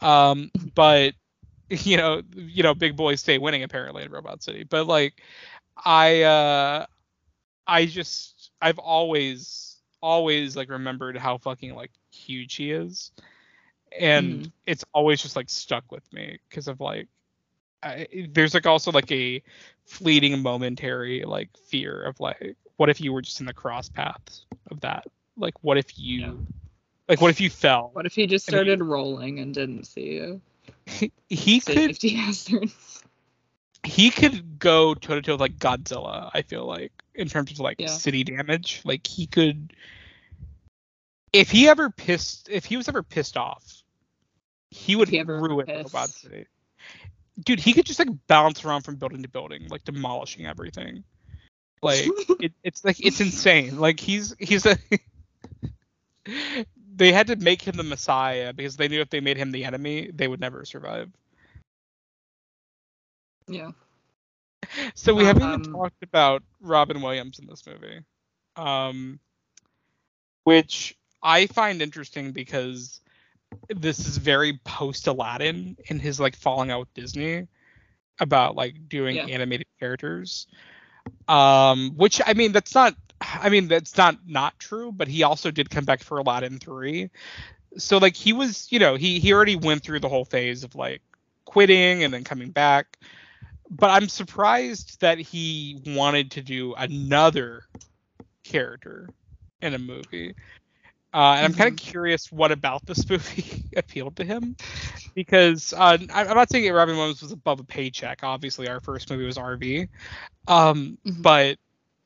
S2: Um, but [LAUGHS] you know, you know, big boys stay winning apparently in Robot City. But like I uh I just I've always always like remembered how fucking like huge he is. And
S1: Mhm.
S2: it's always just like stuck with me because of like I, there's like also like a fleeting momentary like fear of like what if you were just in the cross paths of that like what if you
S1: Yeah.
S2: like what if you fell
S1: What if he just
S2: I mean-
S1: started rolling and didn't see you?
S2: he could
S1: Safety hazards.
S2: he could go toe to toe with like Godzilla i feel like in terms of like
S1: Yeah.
S2: city damage like he could if he ever pissed if he was ever pissed off he would
S1: he
S2: ruin
S1: pissed.
S2: robot city dude he could just like bounce around from building to building like demolishing everything like [LAUGHS] it, it's like it's insane like he's he's a [LAUGHS] they had to make him the messiah because they knew if they made him the enemy they would never survive
S1: yeah.
S2: So we haven't even
S1: Um,
S2: talked about Robin Williams in this movie, um, which I find interesting because this is very post Aladdin in his like falling out with Disney about like doing
S1: Yeah.
S2: animated characters. Um, which I mean that's not [SIGHS] I mean that's not not true, but he also did come back for Aladdin three. So like he was you know he he already went through the whole phase of like quitting and then coming back but I'm surprised that he wanted to do another character in a movie. Uh, and I'm kind of curious what about this [LAUGHS] movie appealed to him, because uh, I'm not saying that Robin Williams was above a paycheck. Obviously, our first movie was RV, um,
S1: Mhm.
S2: but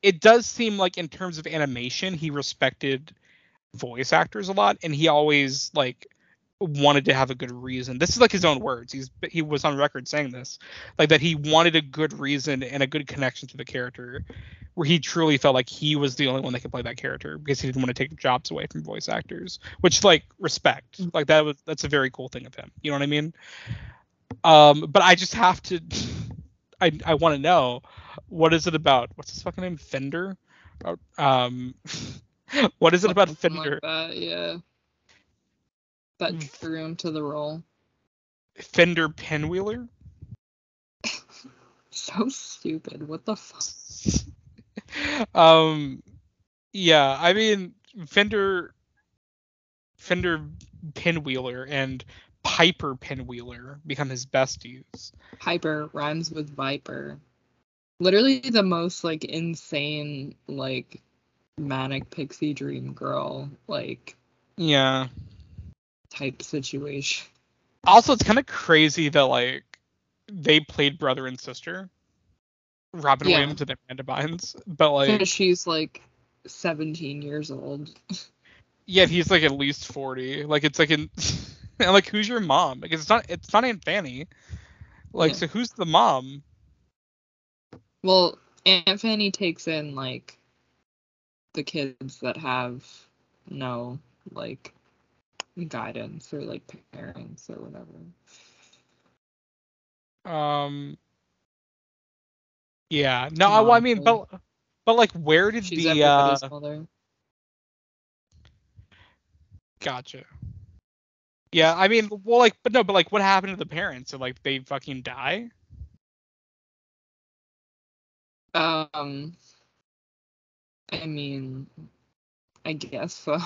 S2: it does seem like in terms of animation, he respected voice actors a lot, and he always like wanted to have a good reason. This is like his own words. He's he was on record saying this, like that he wanted a good reason and a good connection to the character, where he truly felt like he was the only one that could play that character because he didn't want to take jobs away from voice actors, which like respect.
S1: Mhm.
S2: Like that was that's a very cool thing of him. You know what I mean? Um, but I just have to. [LAUGHS] I I want to know what is it about? What's his fucking name? Fender. Um, [LAUGHS] what is it about
S1: Something
S2: Fender?
S1: Like that, yeah. That drew him to the role.
S2: Fender Pinwheeler. [LAUGHS]
S1: So stupid. What the fuck? [LAUGHS]
S2: um, yeah, I mean Fender, Fender Pinwheeler and Piper Pinwheeler become his besties.
S1: Piper rhymes with Viper. Literally the most like insane like manic pixie dream girl like
S2: Yeah.
S1: type situation.
S2: Also, it's kind of crazy that like they played brother and sister, Robin
S1: Yeah.
S2: Williams and Amanda Bynes, but like
S1: she's like 17 years old. [LAUGHS]
S2: yet he's like at least forty. Like it's like in [LAUGHS] [LAUGHS] and like who's your mom? Because it's not it's not Aunt Fanny. Like
S1: Yeah.
S2: so who's the mom?
S1: Well, Aunt Fanny takes in like the kids that have no like guidance or like parents or whatever.
S2: Um. Yeah. No. I, I mean, but but like, where did
S1: She's
S2: the uh?
S1: mother.
S2: Gotcha. Yeah. I mean, well, like, but no, but like, what happened to the parents? So like, they fucking die.
S1: Um, I mean, I guess so.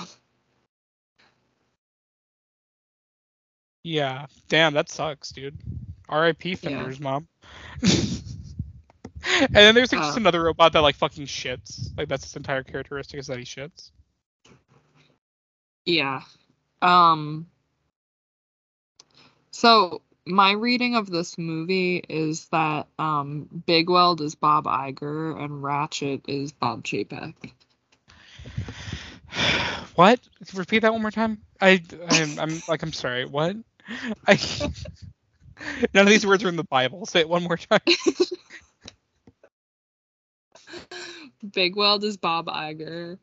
S2: Yeah. Damn, that sucks, dude. R.I.P. Fender's mom. [LAUGHS] and then there's like, just
S1: Uh.
S2: another robot that like fucking shits. Like that's his entire characteristic is that he shits.
S1: Yeah. Um. So my reading of this movie is that um Big Weld is Bob Iger and Ratchet is Bob Chapek.
S2: what? Repeat that one more time. I I'm, I'm like I'm sorry. What? I [LAUGHS] none of these words are in the Bible. Say it one more time. [LAUGHS]
S1: Big Weld is Bob Iger,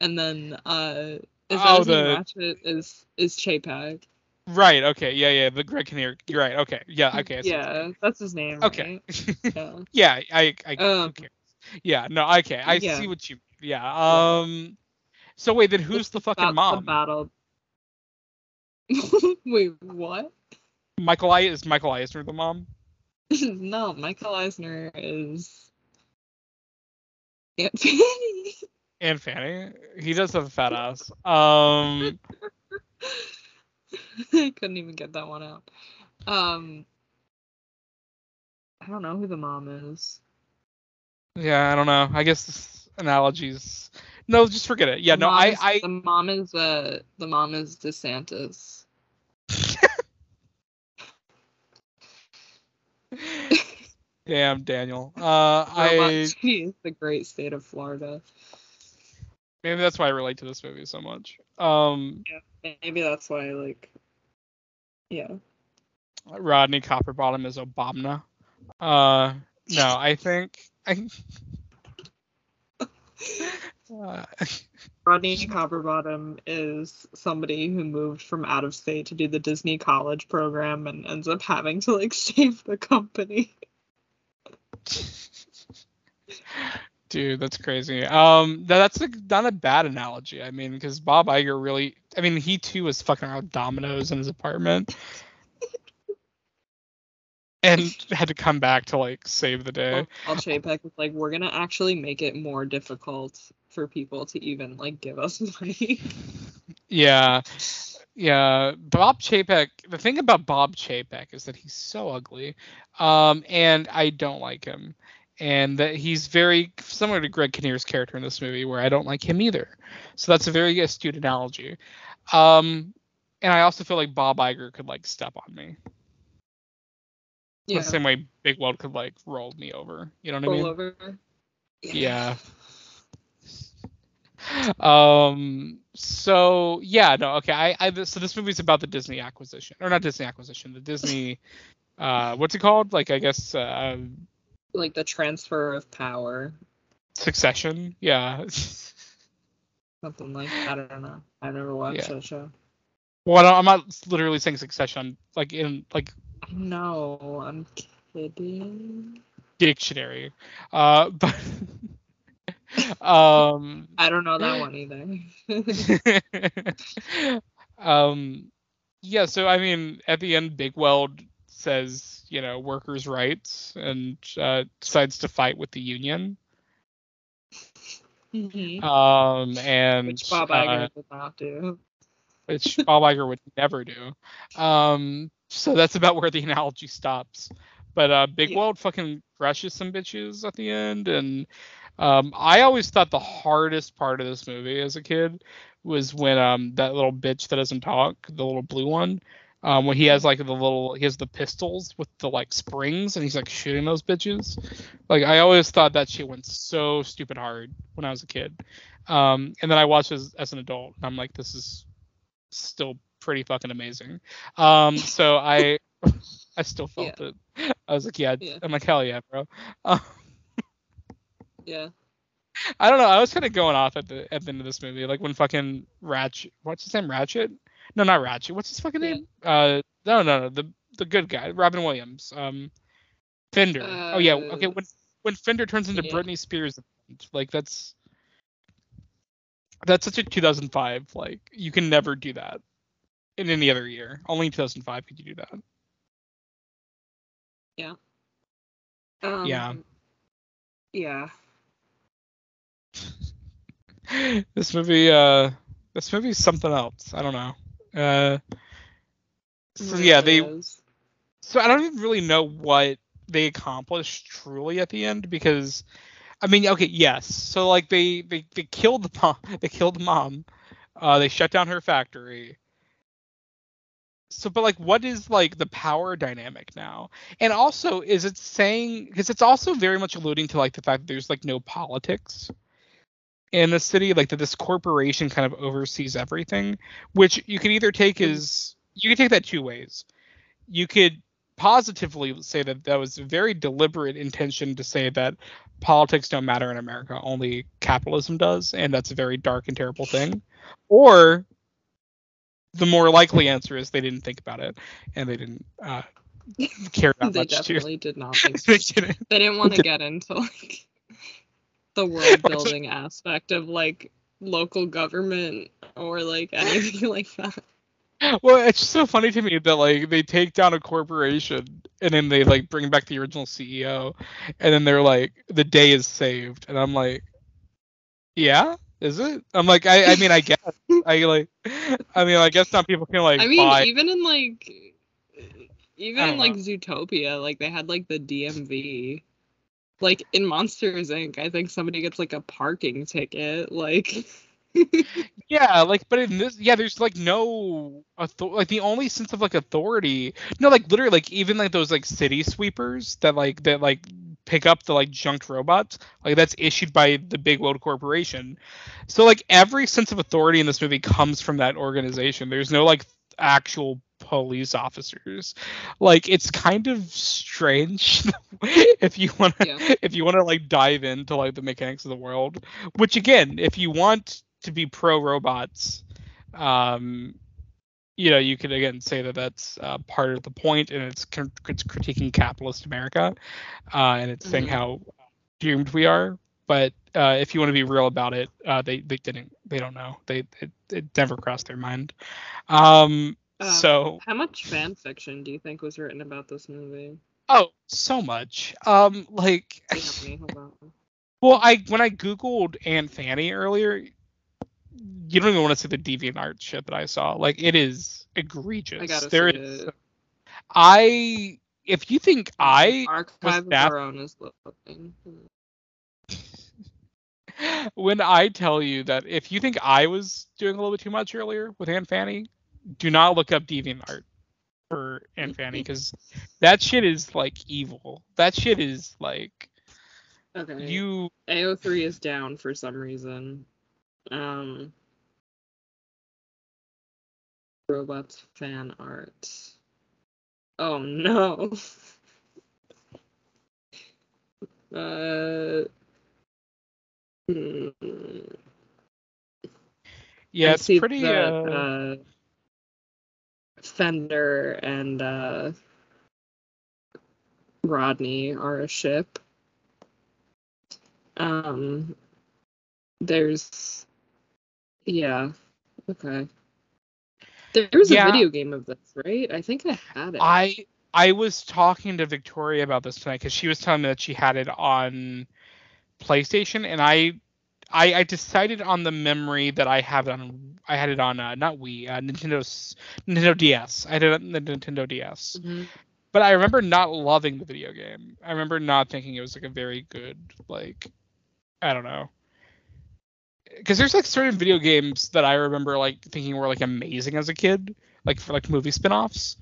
S1: and then uh, is
S2: Oh, the-
S1: Ratchet is is Chapek.
S2: Right. Okay. Yeah. Yeah. The Greg Kinnear. You're right. Okay. Yeah. [LAUGHS] Okay. I see what you're
S1: yeah, that's his name.
S2: Okay.
S1: right? [LAUGHS] Yeah.
S2: yeah. I. I.
S1: Um?
S2: Yeah. No. Okay. I
S1: yeah.
S2: see what you. Yeah. Um. So wait. Then who's
S1: It's
S2: the fucking mom?
S1: The battle. [LAUGHS] Wait, what?
S2: Michael I is Michael Eisner the mom?
S1: no, Michael Eisner is Aunt Fanny.
S2: And Fanny. He does have a fat ass. Um. [LAUGHS]
S1: Couldn't even get that one out. Um, I don't know who the mom is.
S2: Yeah. I don't know. I guess this analogies. No, just forget it. Yeah.
S1: The
S2: No. I.
S1: is-
S2: I.
S1: the mom is uh the mom is DeSantis. [LAUGHS]
S2: Damn, Daniel. Uh, [LAUGHS] I
S1: the great state of Florida.
S2: maybe that's why I relate to this movie so much. Um,
S1: Maybe that's why like yeah.
S2: Rodney Copperbottom is Obama. Uh, no, [LAUGHS] I think I. Uh,
S1: Rodney Copperbottom is somebody who moved from out of state to do the Disney college program and ends up having to like [LAUGHS] save the company.
S2: dude, that's crazy. Um, tha- that's a, not a bad analogy. I mean, because Bob Iger really, I mean, he too was fucking around with dominoes in his apartment. And had to come back to like save the day.
S1: Bob Chapek was like, we're gonna actually make it more difficult for people to even like give us [LAUGHS] money.
S2: Yeah. Yeah. Bob Chapek, the thing about Bob Chapek is that he's so ugly. Um, and I don't like him. And that he's very similar to Greg Kinnear's character in this movie, where I don't like him either. So that's a very astute analogy. Um, and I also feel like Bob Iger could like step on me.
S1: yeah.
S2: The same way Big Weld could like roll me over. You know what I mean?
S1: Roll over.
S2: Yeah. Um. So yeah, no. Okay. I. I. So this movie's about the Disney acquisition, or not Disney acquisition, the Disney. Uh, what's it called? Like I guess uh,
S1: Like the transfer of power.
S2: Succession. Yeah. [LAUGHS]
S1: Something like I don't know. I've never watched
S2: Yeah.
S1: that show.
S2: well, I I'm not literally saying Succession. Like in like.
S1: No, I'm kidding.
S2: dictionary. Uh, [LAUGHS] but um,
S1: I don't know that one either. [LAUGHS]
S2: um, yeah. So I mean, at the end, Big Weld says, you know, workers' rights, and uh, decides to fight with the union.
S1: Mhm.
S2: Um, and
S1: Which Bob
S2: uh,
S1: Iger not do.
S2: which Bob Iger would never do. Um, so that's about where the analogy stops. But uh, Big
S1: Yeah.
S2: Weld fucking crushes some bitches at the end, and um, I always thought the hardest part of this movie as a kid was when um that little bitch that doesn't talk, the little blue one, um, when he has like the little he has the pistols with the like springs and he's like shooting those bitches. Like I always thought that shit went so stupid hard when I was a kid. Um, and then I watched as as an adult, and I'm like, this is still pretty fucking amazing. Um, so I [LAUGHS] I still felt it. I was like, yeah,
S1: Yeah.
S2: I'm like, hell yeah, bro. Uh, [LAUGHS]
S1: Yeah.
S2: I don't know. I was kind of going off at the at the end of this movie, like when fucking Ratchet. What's his name? Ratchet? No, not Ratchet. What's his fucking
S1: Yeah.
S2: name? Uh, no, no, no. The the good guy, Robin Williams. Um, Fender. oh yeah. Okay.
S1: Uh,
S2: When when Fender turns into
S1: yeah.
S2: Britney Spears, like that's that's such a 2005. Like you can never do that in any other year. Only in 2005 could you do that.
S1: Um,
S2: Yeah.
S1: Yeah. [LAUGHS]
S2: this movie uh this movie is something else i don't know uh so yeah they so i don't even really know what they accomplished truly at the end because i mean okay yes. So like they they, they killed the mom [LAUGHS] they killed the mom. Uh they shut down her factory. So but like what is like the power dynamic now? And also is it saying because it's also very much alluding to like the fact that there's like no politics in the city like that this corporation kind of oversees everything which you could either take as you could take that two ways. You could positively say that that was a very deliberate intention to say that politics don't matter in america only capitalism does and that's a very dark and terrible thing. Or the more likely answer is they didn't think about it and they didn't uh, [LAUGHS] care that
S1: they
S2: much
S1: definitely did not [LAUGHS] think
S2: they
S1: so.
S2: didn't.
S1: They didn't want [LAUGHS] to get into like the world [LAUGHS] building aspect of like local government or like [LAUGHS] anything like that.
S2: well it's just so funny to me that like they take down a corporation and then they like bring back the original ceo and then they're like the day is saved and i'm like yeah is it i'm like i i mean i guess [LAUGHS] i like i mean i guess some people can like
S1: I mean,
S2: buy
S1: even in like even in like
S2: know.
S1: Zootopia, like they had like the DMV. Like in Monsters Inc., I think somebody gets like a parking ticket. Like [LAUGHS]
S2: Yeah, like, but in this, yeah, there's like no author- like the only sense of like authority. No, like literally, like even like those like city sweepers that like that like pick up the like junked robots, like that's issued by the Big Weld Corporation. So like every sense of authority in this movie comes from that organization. There's no like actual police officers. Like it's kind of strange [LAUGHS] if you want to
S1: Yeah.
S2: if you want to like dive into like the mechanics of the world which again if you want to be pro robots um you know you could again say that that's uh, part of the point and it's, cr- it's critiquing capitalist america uh, and it's saying
S1: Mhm.
S2: how doomed we are but uh, if you want to be real about it uh, they they didn't they don't know they it, it never crossed their mind um
S1: Uh,
S2: so
S1: how much fan fiction do you think was written about this movie?
S2: oh so much um like
S1: Do you have any? Hold on.
S2: Well, I when I googled Aunt Fanny earlier, you don't even want to see the DeviantArt shit that I saw. Like it is egregious.
S1: I gotta
S2: There is-
S1: it.
S2: I if you think I
S1: archive of
S2: that-
S1: our own is looking. [LAUGHS]
S2: when I tell you that if you think I was doing a little bit too much earlier with Aunt Fanny, do not look up DeviantArt for Aunt Fanny because [LAUGHS] that shit is like evil. That shit is like
S1: Okay.
S2: you
S1: AO3 is down for some reason. Um robots fan art. Oh no. [LAUGHS] uh hmm,
S2: yeah,
S1: I
S2: it's pretty
S1: that,
S2: uh,
S1: uh, Fender and uh Rodney are a ship. Um, there's, yeah, okay. There's
S2: Yeah.
S1: a video game of this, right? I think I had it.
S2: I I was talking to Victoria about this tonight because she was telling me that she had it on PlayStation, and I, I I decided on the memory that I have on. I had it on uh, not Wii, uh, Nintendo's Nintendo DS. I had it on the Nintendo DS,
S1: Mhm.
S2: but I remember not loving the video game. I remember not thinking it was like a very good like, I don't know. Because there's like certain video games that I remember like thinking were like amazing as a kid, like for like movie spin-offs.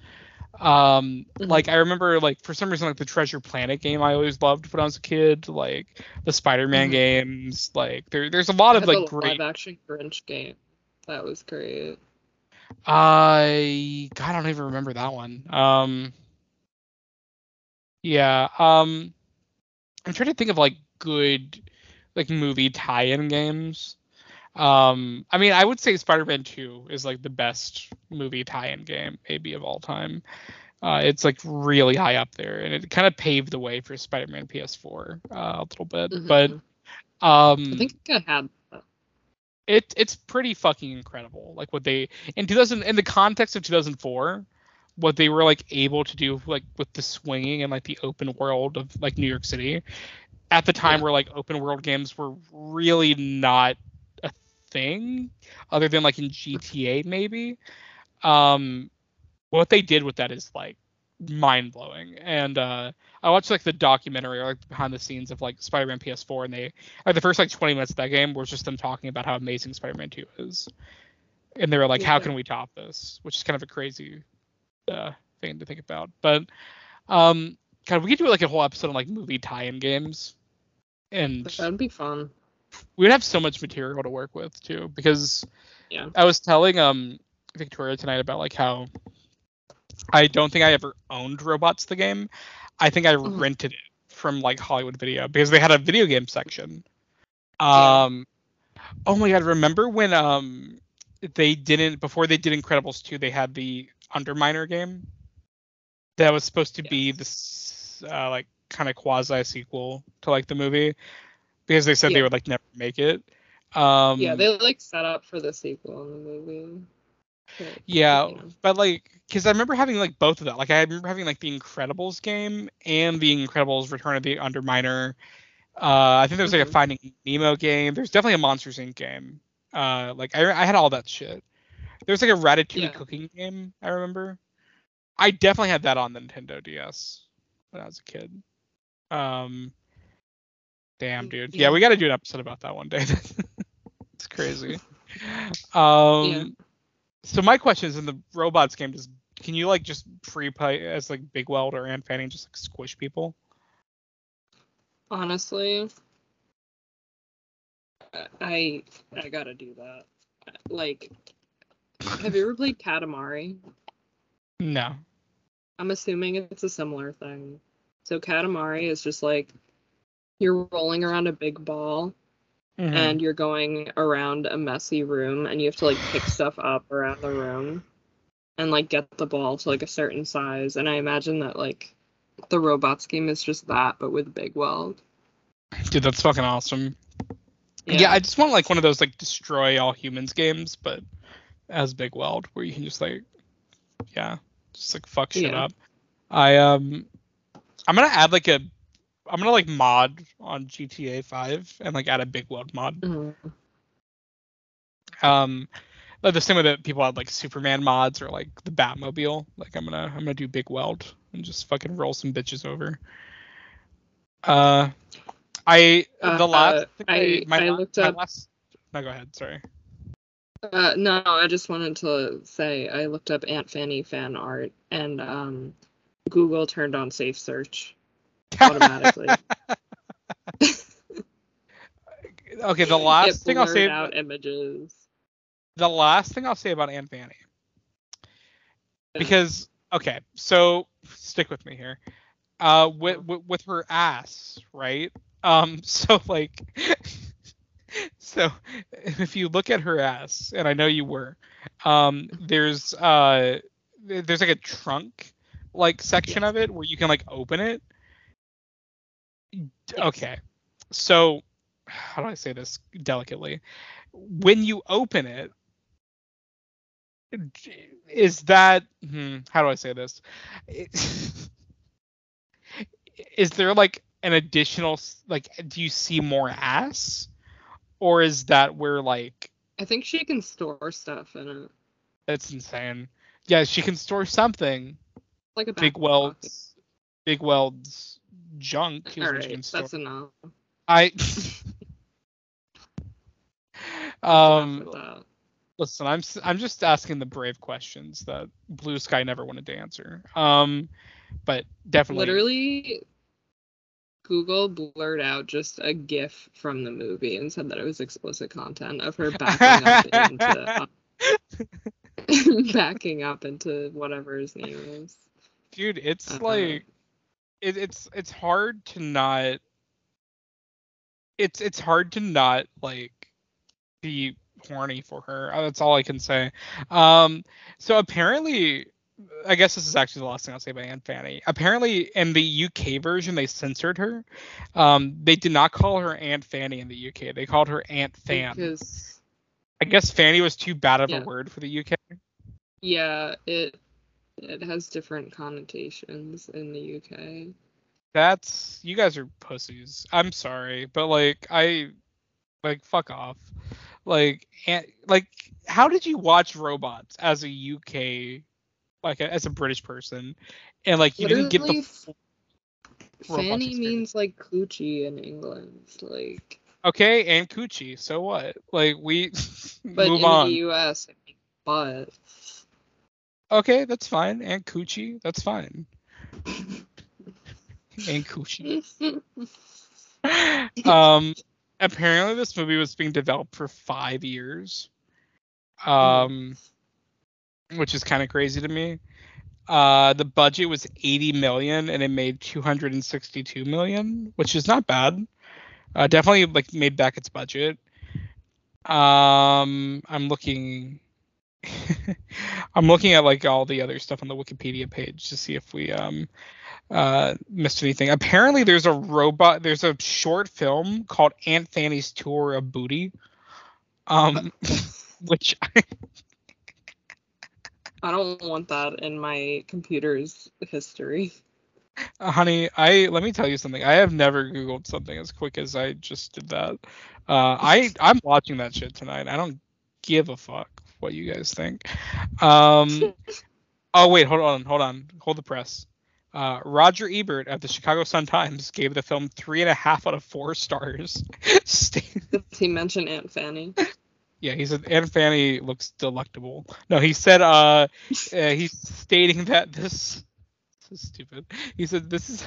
S2: Um,
S1: Mhm.
S2: like I remember like for some reason like the Treasure Planet game I always loved when I was a kid, like the Spider-Man
S1: Mhm.
S2: games. Like there there's a lot of like great.
S1: live action Grinch game. That was great.
S2: I God, I don't even remember that one. Um, yeah. Um, I'm trying to think of like good like movie tie-in games. Um, I mean, I would say Spider-Man 2 is like the best movie tie-in game maybe of all time. Uh, it's like really high up there, and it kind of paved the way for Spider-Man PS4 uh, a little bit. But
S1: Mhm.
S2: um,
S1: I think I had that.
S2: it it's pretty fucking incredible like what they in 2000 in the context of 2004 what they were like able to do like with the swinging and like the open world of like new york city at the time
S1: Yeah.
S2: where like open world games were really not thing other than like in gta maybe. Um what they did with that is like mind blowing and uh i watched like the documentary or like behind the scenes of like spider-man ps4 and they like the first like 20 minutes of that game was just them talking about how amazing spider-man 2 is. And they were like how can we top this? Which is kind of a crazy uh thing to think about. But um god we could do like a whole episode on like movie tie-in games. And
S1: That'd be fun.
S2: We would have so much material to work with too because
S1: Yeah.
S2: I was telling um Victoria tonight about like how I don't think I ever owned Robots the game. I think I
S1: Mhm.
S2: rented it from like Hollywood Video because they had a video game section.
S1: Yeah.
S2: Um oh my god, remember when um they didn't before they did Incredibles 2, they had the Underminer game that was supposed to be this uh, like kind of quasi sequel to like the movie because they said they would like never make it. Um
S1: yeah, they like set up for the sequel in the movie. But,
S2: Yeah,
S1: you know.
S2: but like, because I remember having like both of that. Like, I remember having like the Incredibles game and the Incredibles Return of the Underminer. Uh, I think there was like a
S1: Mhm.
S2: Finding Nemo game. There's definitely a Monsters Inc. game. Uh, like I, I had all that shit. There's like a Ratatouille
S1: Yeah.
S2: cooking game. I remember. I definitely had that on the Nintendo DS when I was a kid. Um, damn, dude. Yeah,
S1: Yeah.
S2: we got to do an episode about that one day. [LAUGHS] it's crazy. [LAUGHS] Um,
S1: Yeah.
S2: so my question is, in the robots game, does can you like just free play as like Big Weld or Aunt Fanny, just like squish people?
S1: Honestly, I I gotta do that. Like, have you ever played [LAUGHS] Katamari?
S2: No.
S1: I'm assuming it's a similar thing. So Katamari is just like you're rolling around a big ball
S2: Mhm.
S1: and you're going around a messy room and you have to like pick stuff up around the room and like get the ball to like a certain size. And I imagine that like the robots game is just that but with Big Weld.
S2: Dude, that's fucking awesome. Yeah. I just want like one of those like destroy all humans games, but as Big Weld, where you can just like, yeah, just like fuck shit
S1: Yeah.
S2: up. I um, I'm gonna add like a, I'm gonna like mod on GTA 5 and like add a Big Weld mod.
S1: Mhm.
S2: Um, like the same way that people had like Superman mods or like the Batmobile. Like I'm gonna I'm gonna do Big Weld and just fucking roll some bitches over. Uh, I the
S1: Uh,
S2: last
S1: I-
S2: my,
S1: I looked
S2: my
S1: up-
S2: last no go ahead sorry
S1: Uh, no, I just wanted to say I looked up Aunt Fanny fan art and um, Google turned on safe search. Automatically. [LAUGHS]
S2: okay the last thing I'll say
S1: blurred out images.
S2: the last thing I'll say about Aunt Fanny. Because okay so stick with me here. Uh with with, with her ass right? Um [LAUGHS] so like so if you look at her ass and i know you were um there's uh there's like a trunk like section of it where you can like open it Okay. So, how do I say this delicately? When you open it, is that hmm, how do I say this? [LAUGHS] Is there like an additional like do you see more ass or is that where like
S1: I think she can store stuff in it.
S2: that's insane. Yeah, she can store something.
S1: Like a
S2: Big Weld's Big Weld's junk
S1: All
S2: what she can
S1: right, that's enough.
S2: I [LAUGHS] um
S1: Enough with that.
S2: listen, I'm I'm just asking the brave questions that Blue Sky never wanted to answer. Um, but definitely,
S1: Literally, Google blurred out just a GIF from the movie and said that it was explicit content of her backing up [LAUGHS] into [LAUGHS] backing up into whatever his name is.
S2: dude, it's
S1: Uh-huh.
S2: like it, it's it's hard to not. It's it's hard to not like be horny for her. Uh, That's all I can say. Um, so apparently, I guess this is actually the last thing I'll say about Aunt Fanny. Apparently, in the UK version, they censored her. Um, they did not call her Aunt Fanny in the UK. They called her Aunt Fan.
S1: Because
S2: I guess Fanny was too bad of
S1: Yeah.
S2: a word for the UK.
S1: yeah, it it has different connotations in the UK.
S2: That's you guys are pussies. I'm sorry, but like I like fuck off. Like and like how did you watch Robots as a UK like as a British person and like you didn't get the
S1: Literally, Fanny means like coochie in England, like
S2: Okay, and coochie. So what? Like we
S1: but [LAUGHS]
S2: move
S1: in
S2: on.
S1: the US, it means butt.
S2: Okay, that's fine. And coochie, that's fine. and coochie. [LAUGHS] um apparently this movie was being developed for five years um which is kind of crazy to me uh the budget was 80 million and it made 262 million which is not bad uh definitely like made back its budget um i'm looking [LAUGHS] i'm looking at like all the other stuff on the wikipedia page to see if we um uh missed anything. Apparently there's a robot there's a short film called aunt fanny's tour of booty um [LAUGHS] which I,
S1: I don't want that in my computer's history.
S2: honey i let me tell you something. I have never googled something as quick as i just did that. Uh i i'm watching that shit tonight. I don't give a fuck what you guys think um [LAUGHS] oh wait hold on hold on hold the press uh, Roger Ebert of the Chicago Sun Times gave the film three and a half out of four stars. [LAUGHS]
S1: Did he mention Aunt Fanny?
S2: yeah, he said Aunt Fanny looks delectable. No, he said uh, [LAUGHS] uh he's stating that this, this is stupid. He said this is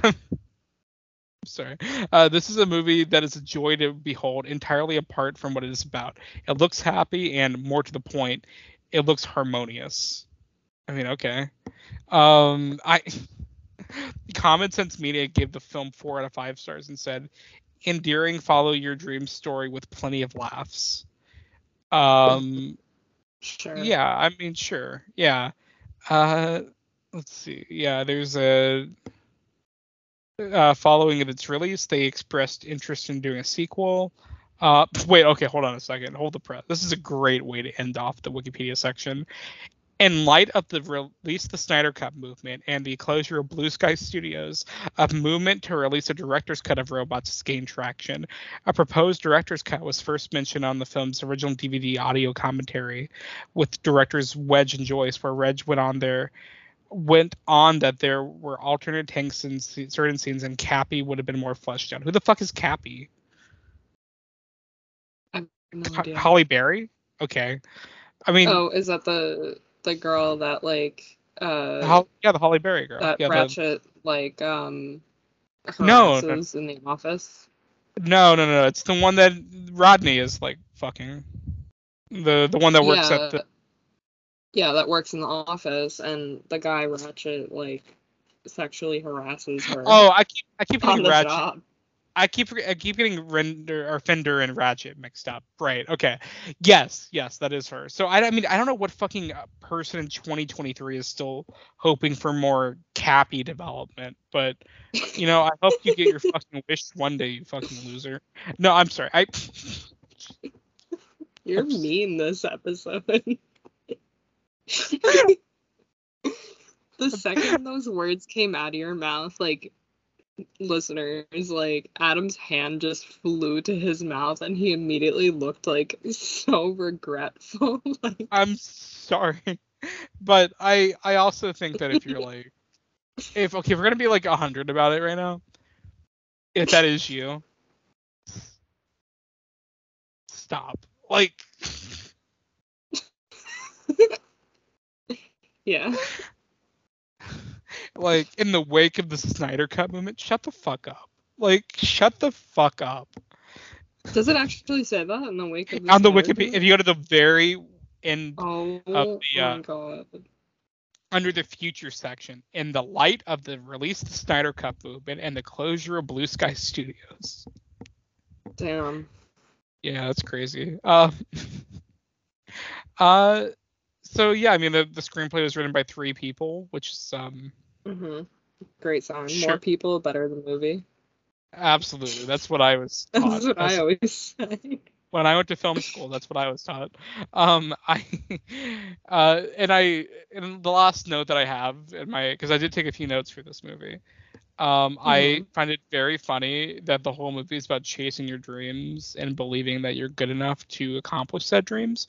S2: [LAUGHS] sorry. Uh, this is a movie that is a joy to behold, entirely apart from what it is about. It looks happy and more to the point, it looks harmonious. I mean, okay. Um, I [LAUGHS] Common Sense Media gave the film four out of five stars and said, "Endearing, follow your dream story with plenty of laughs." Um,
S1: Sure.
S2: yeah, I mean, sure, yeah. Uh, let's see. Yeah, there's a. Uh, following its release, they expressed interest in doing a sequel. Uh, [LAUGHS] wait, okay, hold on a second. Hold the press. This is a great way to end off the Wikipedia section. In light of the release the Snyder Cut movement and the closure of Blue Sky Studios, a movement to release a director's cut of robots has gained traction. A proposed director's cut was first mentioned on the film's original DVD audio commentary with directors Wedge and Joyce, where Wedge went on there went on that there were alternate tanks in certain scenes and Cappy would have been more fleshed out. Who the fuck is Cappy?
S1: No
S2: Ho- Halle Berry? Okay. I mean,
S1: Oh, is that the the girl that like uh
S2: the Hol- yeah, the Halle Berry girl.
S1: that
S2: yeah, the-
S1: Ratchet like um
S2: No, no.
S1: in the office?
S2: no, no, no. It's the one that Rodney is like fucking. The the one that works
S1: yeah,
S2: at the.
S1: Yeah, that works in the office, and the guy Ratchet like sexually harasses her
S2: Oh, I keep I keep
S1: the
S2: Ratchet.
S1: job.
S2: I keep I keep getting Render or Fender and Ratchet mixed up. Right. Okay. Yes. Yes, that is her. So I, I mean I don't know what fucking uh, person in 2023 is still hoping for more Cappy development, but you know I hope you get your [LAUGHS] fucking wish one day, you fucking loser. No, I'm sorry. I.
S1: You're [LAUGHS] mean this episode. [LAUGHS] [LAUGHS] the [LAUGHS] second those words came out of your mouth, like listeners, like Adam's hand just flew to his mouth and he immediately looked like so regretful. [LAUGHS] like
S2: I'm sorry. But I I also think that if you're like if okay, if we're gonna be like a hundred about it right now, if that is you, stop. Like
S1: yeah. [LAUGHS]
S2: like in the wake of the Snyder Cut movement, shut the fuck up. Like shut the fuck up.
S1: Does it actually say that in the wake of the
S2: On the
S1: Snyder
S2: Wikipedia,
S1: Cut?
S2: if you go to the very end
S1: Oh
S2: of the, uh,
S1: my god.
S2: under the future section, in the light of the release of the Snyder Cut movement and the closure of Blue Sky Studios.
S1: Damn.
S2: Yeah, that's crazy. Uh, [LAUGHS] uh, so yeah, I mean the the screenplay was written by three people, which is um
S1: hmm Great song.
S2: Sure.
S1: More people, better the movie.
S2: absolutely that's what I was [LAUGHS] taught.
S1: That's what
S2: That's-
S1: I always [LAUGHS] say.
S2: when I went to film school, that's what I was taught. Um, [LAUGHS] I, uh, and I, and the last note that I have in my, because I did take a few notes for this movie. Um, I
S1: Mhm.
S2: find it very funny that the whole movie is about chasing your dreams and believing that you're good enough to accomplish said dreams.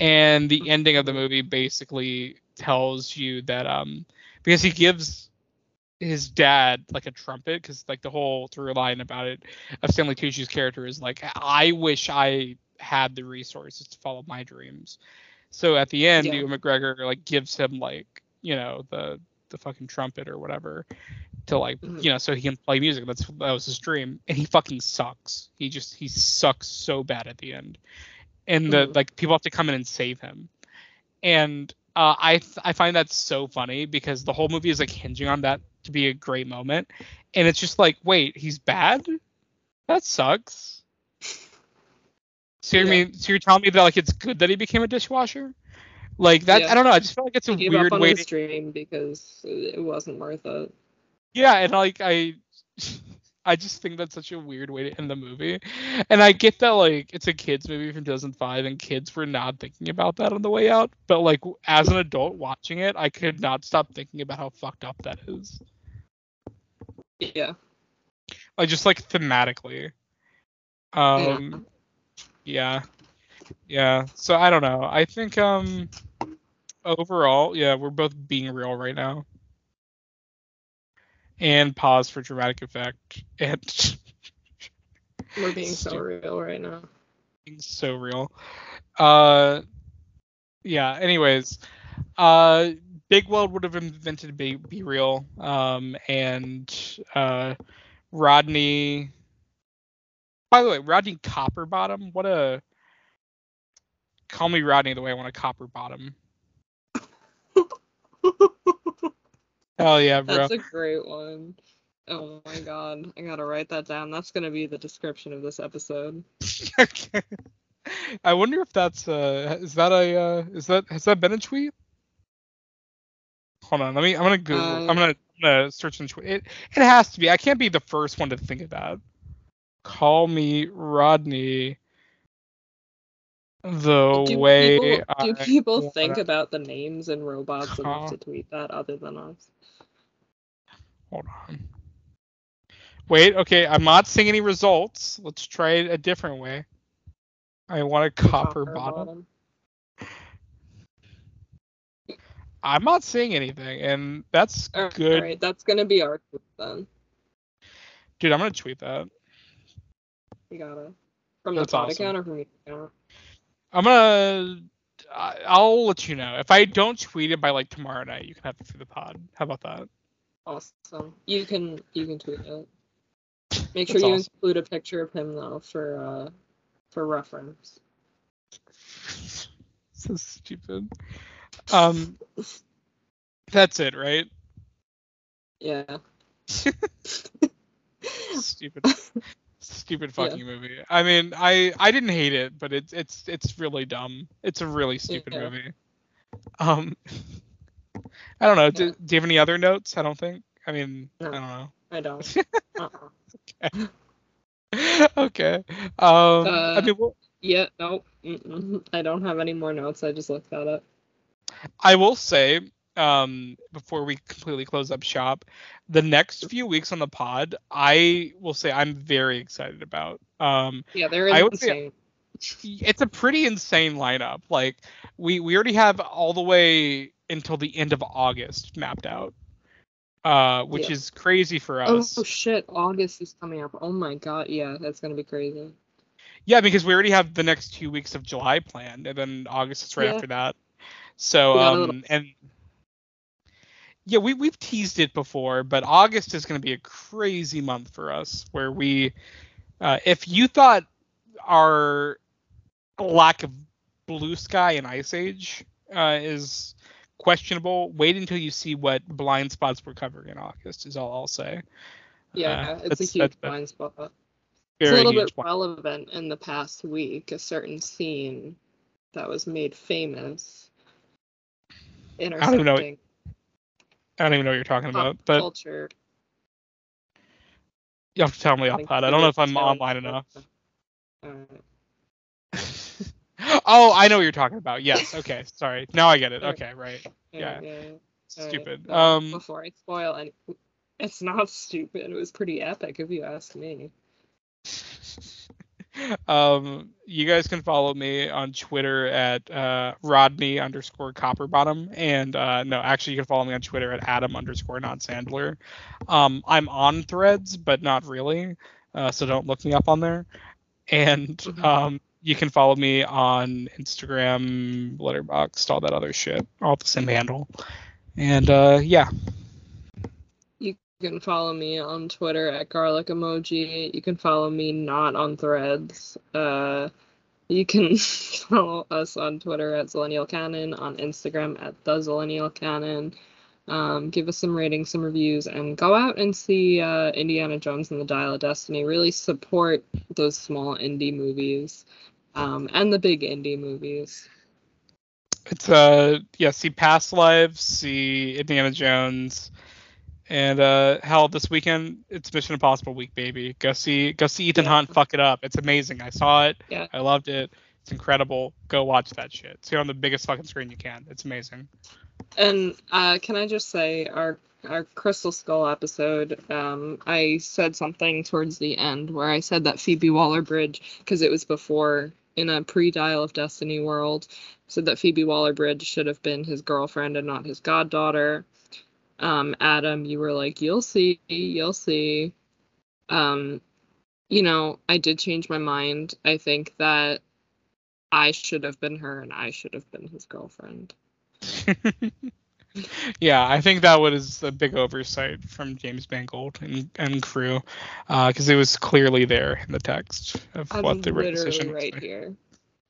S2: And the ending of the movie basically tells you that, um, because he gives his dad like a trumpet because like the whole through line about it of Stanley Tucci's character is like I wish I had the resources to follow my dreams. So at the end,
S1: Yeah.
S2: Ewan McGregor like gives him like you know the the fucking trumpet or whatever to like
S1: Mhm.
S2: you know so he can play music. That's that was his dream, and he fucking sucks. He just he sucks so bad at the end, and the
S1: Mhm.
S2: like people have to come in and save him, and uh, I th- I find that so funny because the whole movie is like hinging on that to be a great moment, and it's just like wait he's bad, that sucks. So you
S1: Yeah.
S2: mean so you're telling me that like it's good that he became a dishwasher? Like that
S1: Yeah.
S2: I don't know. I just feel like it's a
S1: gave
S2: weird way. To,
S1: dream because it wasn't worth it.
S2: yeah, and like I, [LAUGHS] I just think that's such a weird way to end the movie. And I get that like it's a kids movie from 2005, and kids were not thinking about that on the way out. But like as an adult watching it, I could not stop thinking about how fucked up that is.
S1: Yeah.
S2: Like just like thematically. Um, yeah, yeah. So I don't know. I think um, overall, yeah, we're both being real right now. And pause for dramatic effect. And [LAUGHS]
S1: We're being so real right now.
S2: being so real. Uh, yeah. Anyways, uh, Big Weld would have invented Be, Be Real. Um, and uh, Rodney. By the way, Rodney Copperbottom. What a. Call me Rodney the way I want to copper bottom. [LAUGHS] Hell yeah, bro.
S1: That's a great one. Oh my god. I gotta write that down. That's gonna be the description of this episode. [LAUGHS]
S2: Okay. I wonder if that's uh is that a uh is that has that been a tweet? Hold on, let me I'm gonna Google
S1: Uh,
S2: I'm gonna I'm gonna search in tweet. It it has to be. I can't be the first one to think of that. Call me Rodney the
S1: Do
S2: way [LAUGHS]
S1: people,
S2: I
S1: do people think about the names and robots enough to tweet that other than us?
S2: hold on. Wait, okay, I'm not seeing any results. Let's try it a different way. I want a copper, bottom. I'm not seeing anything, and that's
S1: All
S2: good.
S1: right, that's gonna be our tweet then.
S2: Dude, I'm gonna tweet that.
S1: You got it. From
S2: That's
S1: the pod
S2: awesome.
S1: account or from your account?
S2: I'm gonna. I'll let you know if I don't tweet it by like tomorrow night. You can have it through the pod. How about that?
S1: Awesome. You can you can tweet it. Make
S2: That's
S1: sure you
S2: awesome.
S1: include a picture of him though for uh for reference. [LAUGHS]
S2: so stupid. Um, that's it, right?
S1: Yeah. [LAUGHS]
S2: stupid [LAUGHS] stupid fucking movie. I mean, I I didn't hate it, but it's it's it's really dumb. It's a really stupid
S1: Yeah.
S2: movie. Um [LAUGHS] I don't know. Do,
S1: Yeah.
S2: do you have any other notes? I don't think. I mean,
S1: No.
S2: I don't know.
S1: I don't. [LAUGHS] Uh-uh.
S2: okay. Um, I
S1: Uh,
S2: mean, well,
S1: Yeah, nope. Mm-mm. I don't have any more notes. I just looked that up.
S2: I will say, um, before we completely close up shop, the next few weeks on the pod, I will say I'm very excited about. Um,
S1: Yeah, they're
S2: I would say-
S1: insane.
S2: it's a pretty insane lineup. Like we we already have all the way until the end of August mapped out, uh, which
S1: Yeah.
S2: is crazy for us.
S1: Oh, shit, August is coming up. Oh my god, yeah, that's gonna be crazy.
S2: Yeah, because we already have the next two weeks of July planned, and then August is right
S1: Yeah.
S2: after that. So um and yeah, we we've teased it before, but August is going to be a crazy month for us, where we, uh, if you thought our lack of blue sky and ice age uh, is questionable, wait until you see what blind spots we're covering in August. Is all I'll say.
S1: Yeah,
S2: Uh,
S1: it's a huge blind spot. It's a little bit relevant in the past week, a certain scene that was made famous.
S2: I don't know- I don't even know what you're talking about, but
S1: culture.
S2: you have to tell me off pod. I don't know if I'm online enough. [LAUGHS] Oh, I know what you're talking about. Yes. Okay. Sorry. Now I get it. Okay. Right. Yeah. Stupid. Um.
S1: before I spoil any, it's not [LAUGHS] stupid. It was pretty epic, if you ask me. [LAUGHS]
S2: um. You guys can follow me on Twitter at uh, Rodney underscore Copperbottom, and uh, no, actually, you can follow me on Twitter at Adam underscore Not Sandler. Um. I'm on Threads, but not really. Uh, so don't look me up on there. And
S1: Mhm.
S2: um, you can follow me on Instagram, Letterboxd, all that other shit, all the same handle. And uh, yeah,
S1: You can follow me on Twitter at garlic emoji. You can follow me not on threads. Uh, you can [LAUGHS] follow us on Twitter at Zillennial Canon, on Instagram at the Zillennial Canon. Um, give us some ratings, some reviews, and go out and see uh, Indiana Jones and the Dial of Destiny. Really support those small indie movies um, and the big indie movies.
S2: it's uh yeah, see past lives, see Indiana Jones, and uh hell, this weekend it's Mission Impossible week, baby. Go see go see Ethan
S1: Yeah.
S2: Hunt fuck it up. It's amazing. I saw it.
S1: Yeah.
S2: I loved it. It's incredible. Go watch that shit. See it on the biggest fucking screen you can. It's amazing.
S1: And uh, can I just say, our our Crystal Skull episode, um, I said something towards the end where I said that Phoebe Waller-Bridge, because it was before in a pre-Dial of Destiny world, said that Phoebe Waller-Bridge should have been his girlfriend and not his goddaughter. Um, Adam, you were like, you'll see, you'll see. Um, you know, I did change my mind. I think that I should have been her and I should have been his girlfriend. [LAUGHS]
S2: yeah, I think that was a big oversight from James Mangold and, and crew, because it was clearly there in the text of
S1: I'm
S2: what the decision
S1: right here.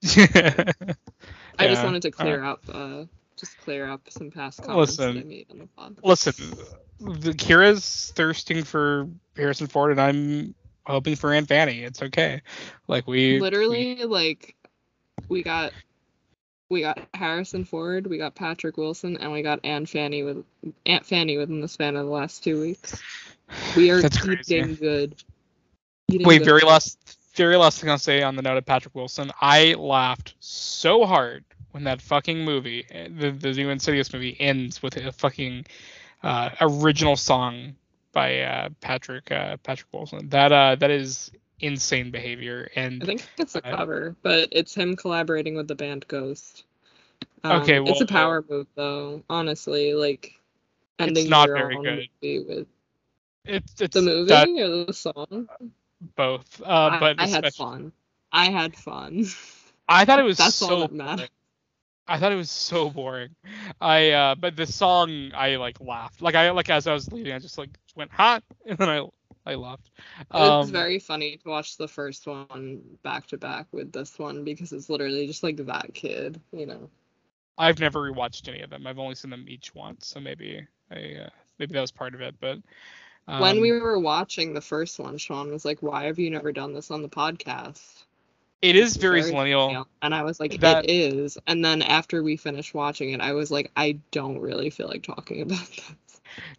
S2: here. [LAUGHS]
S1: I just wanted to
S2: uh,
S1: clear up, uh, just clear up some past comments that I
S2: Listen.
S1: made on the pod.
S2: Listen, the Kyra's thirsting for Harrison Ford, and I'm hoping for Aunt Fanny. It's okay. Like we
S1: Literally, like, we got, we got Harrison Ford, we got Patrick Wilson, and we got Aunt Fanny with Aunt Fanny within the span of the last two weeks. We are
S2: That's crazy.
S1: eating good. Eating
S2: Wait,
S1: good.
S2: very last, very last thing I'll say on the note of Patrick Wilson. I laughed so hard when that fucking movie, eh, the the new Insidious movie, ends with a fucking uh, original song by uh, Patrick uh, Patrick Wilson. That uh, that is insane behavior, and
S1: I think it's a cover, but it's him collaborating with the band Ghost. Um,
S2: Okay,
S1: it's a
S2: well-
S1: power move though. Honestly, like ending
S2: not
S1: your
S2: very
S1: own
S2: good.
S1: movie with
S2: it's it's
S1: the movie
S2: that
S1: or the song.
S2: both. Uh,
S1: I-
S2: but
S1: I, had fun. I had fun.
S2: I thought it was [LAUGHS]
S1: That's
S2: so
S1: all that matters.
S2: I thought it was so boring. I uh but the song I like laughed. Like I like as I was leaving I just like went hot [LAUGHS] and then I I laughed. Um,
S1: very funny to watch the first one back to back with this one because it's literally just like that kid, you know.
S2: I've never rewatched any of them. I've only seen them each once, so maybe I uh, maybe that was part of it, but
S1: when
S2: Um,
S1: we were watching the first one, Sean was like, "Why have you never done this on the podcast?"
S2: It is
S1: It's
S2: very millennial.
S1: millennial. And I was like,
S2: That-
S1: "It is." And then after we finished watching it, I was like, "I don't really feel like talking [LAUGHS] about this."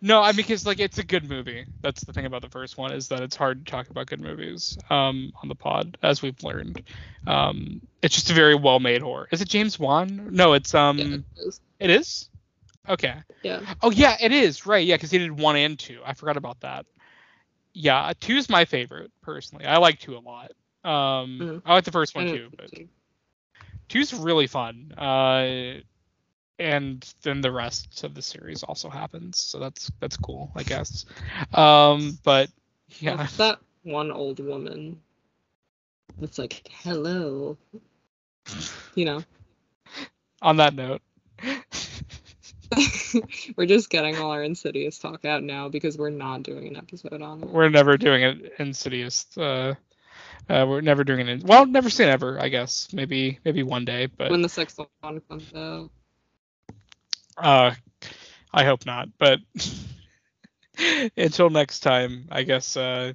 S2: No, I mean because like it's a good movie. That's the thing about the first one is that it's hard to talk about good movies um, on the pod, as we've learned. Um, it's just a very well made horror. Is it James Wan? No, it's um,
S1: Yeah, it is.
S2: it is. Okay.
S1: yeah.
S2: Oh yeah, it is right. Yeah, because he did one and two. I forgot about that. Yeah, two's my favorite personally. I like two a lot. Um,
S1: Mhm.
S2: I like the first one too, but two's really fun. Uh, and then the rest of the series also happens, so that's that's cool, I guess. Um, but yeah,
S1: What's that one old woman that's like, "Hello," you know.
S2: on that note, [LAUGHS]
S1: we're just getting all our insidious talk out now because we're not doing an episode on it.
S2: we're never doing an Insidious. Uh, uh, we're never doing it. Well, never say never. I guess maybe maybe one day, but
S1: when the sixth one comes out.
S2: Uh, I hope not. But [LAUGHS] until next time, I guess uh,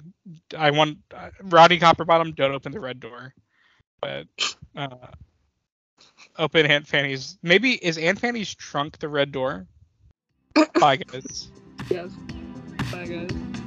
S2: I want uh, Rodney Copperbottom. Don't open the red door, but uh, open Aunt Fanny's. Maybe is Aunt Fanny's trunk the red door? [LAUGHS] Bye, guys.
S1: Yes. Bye, guys.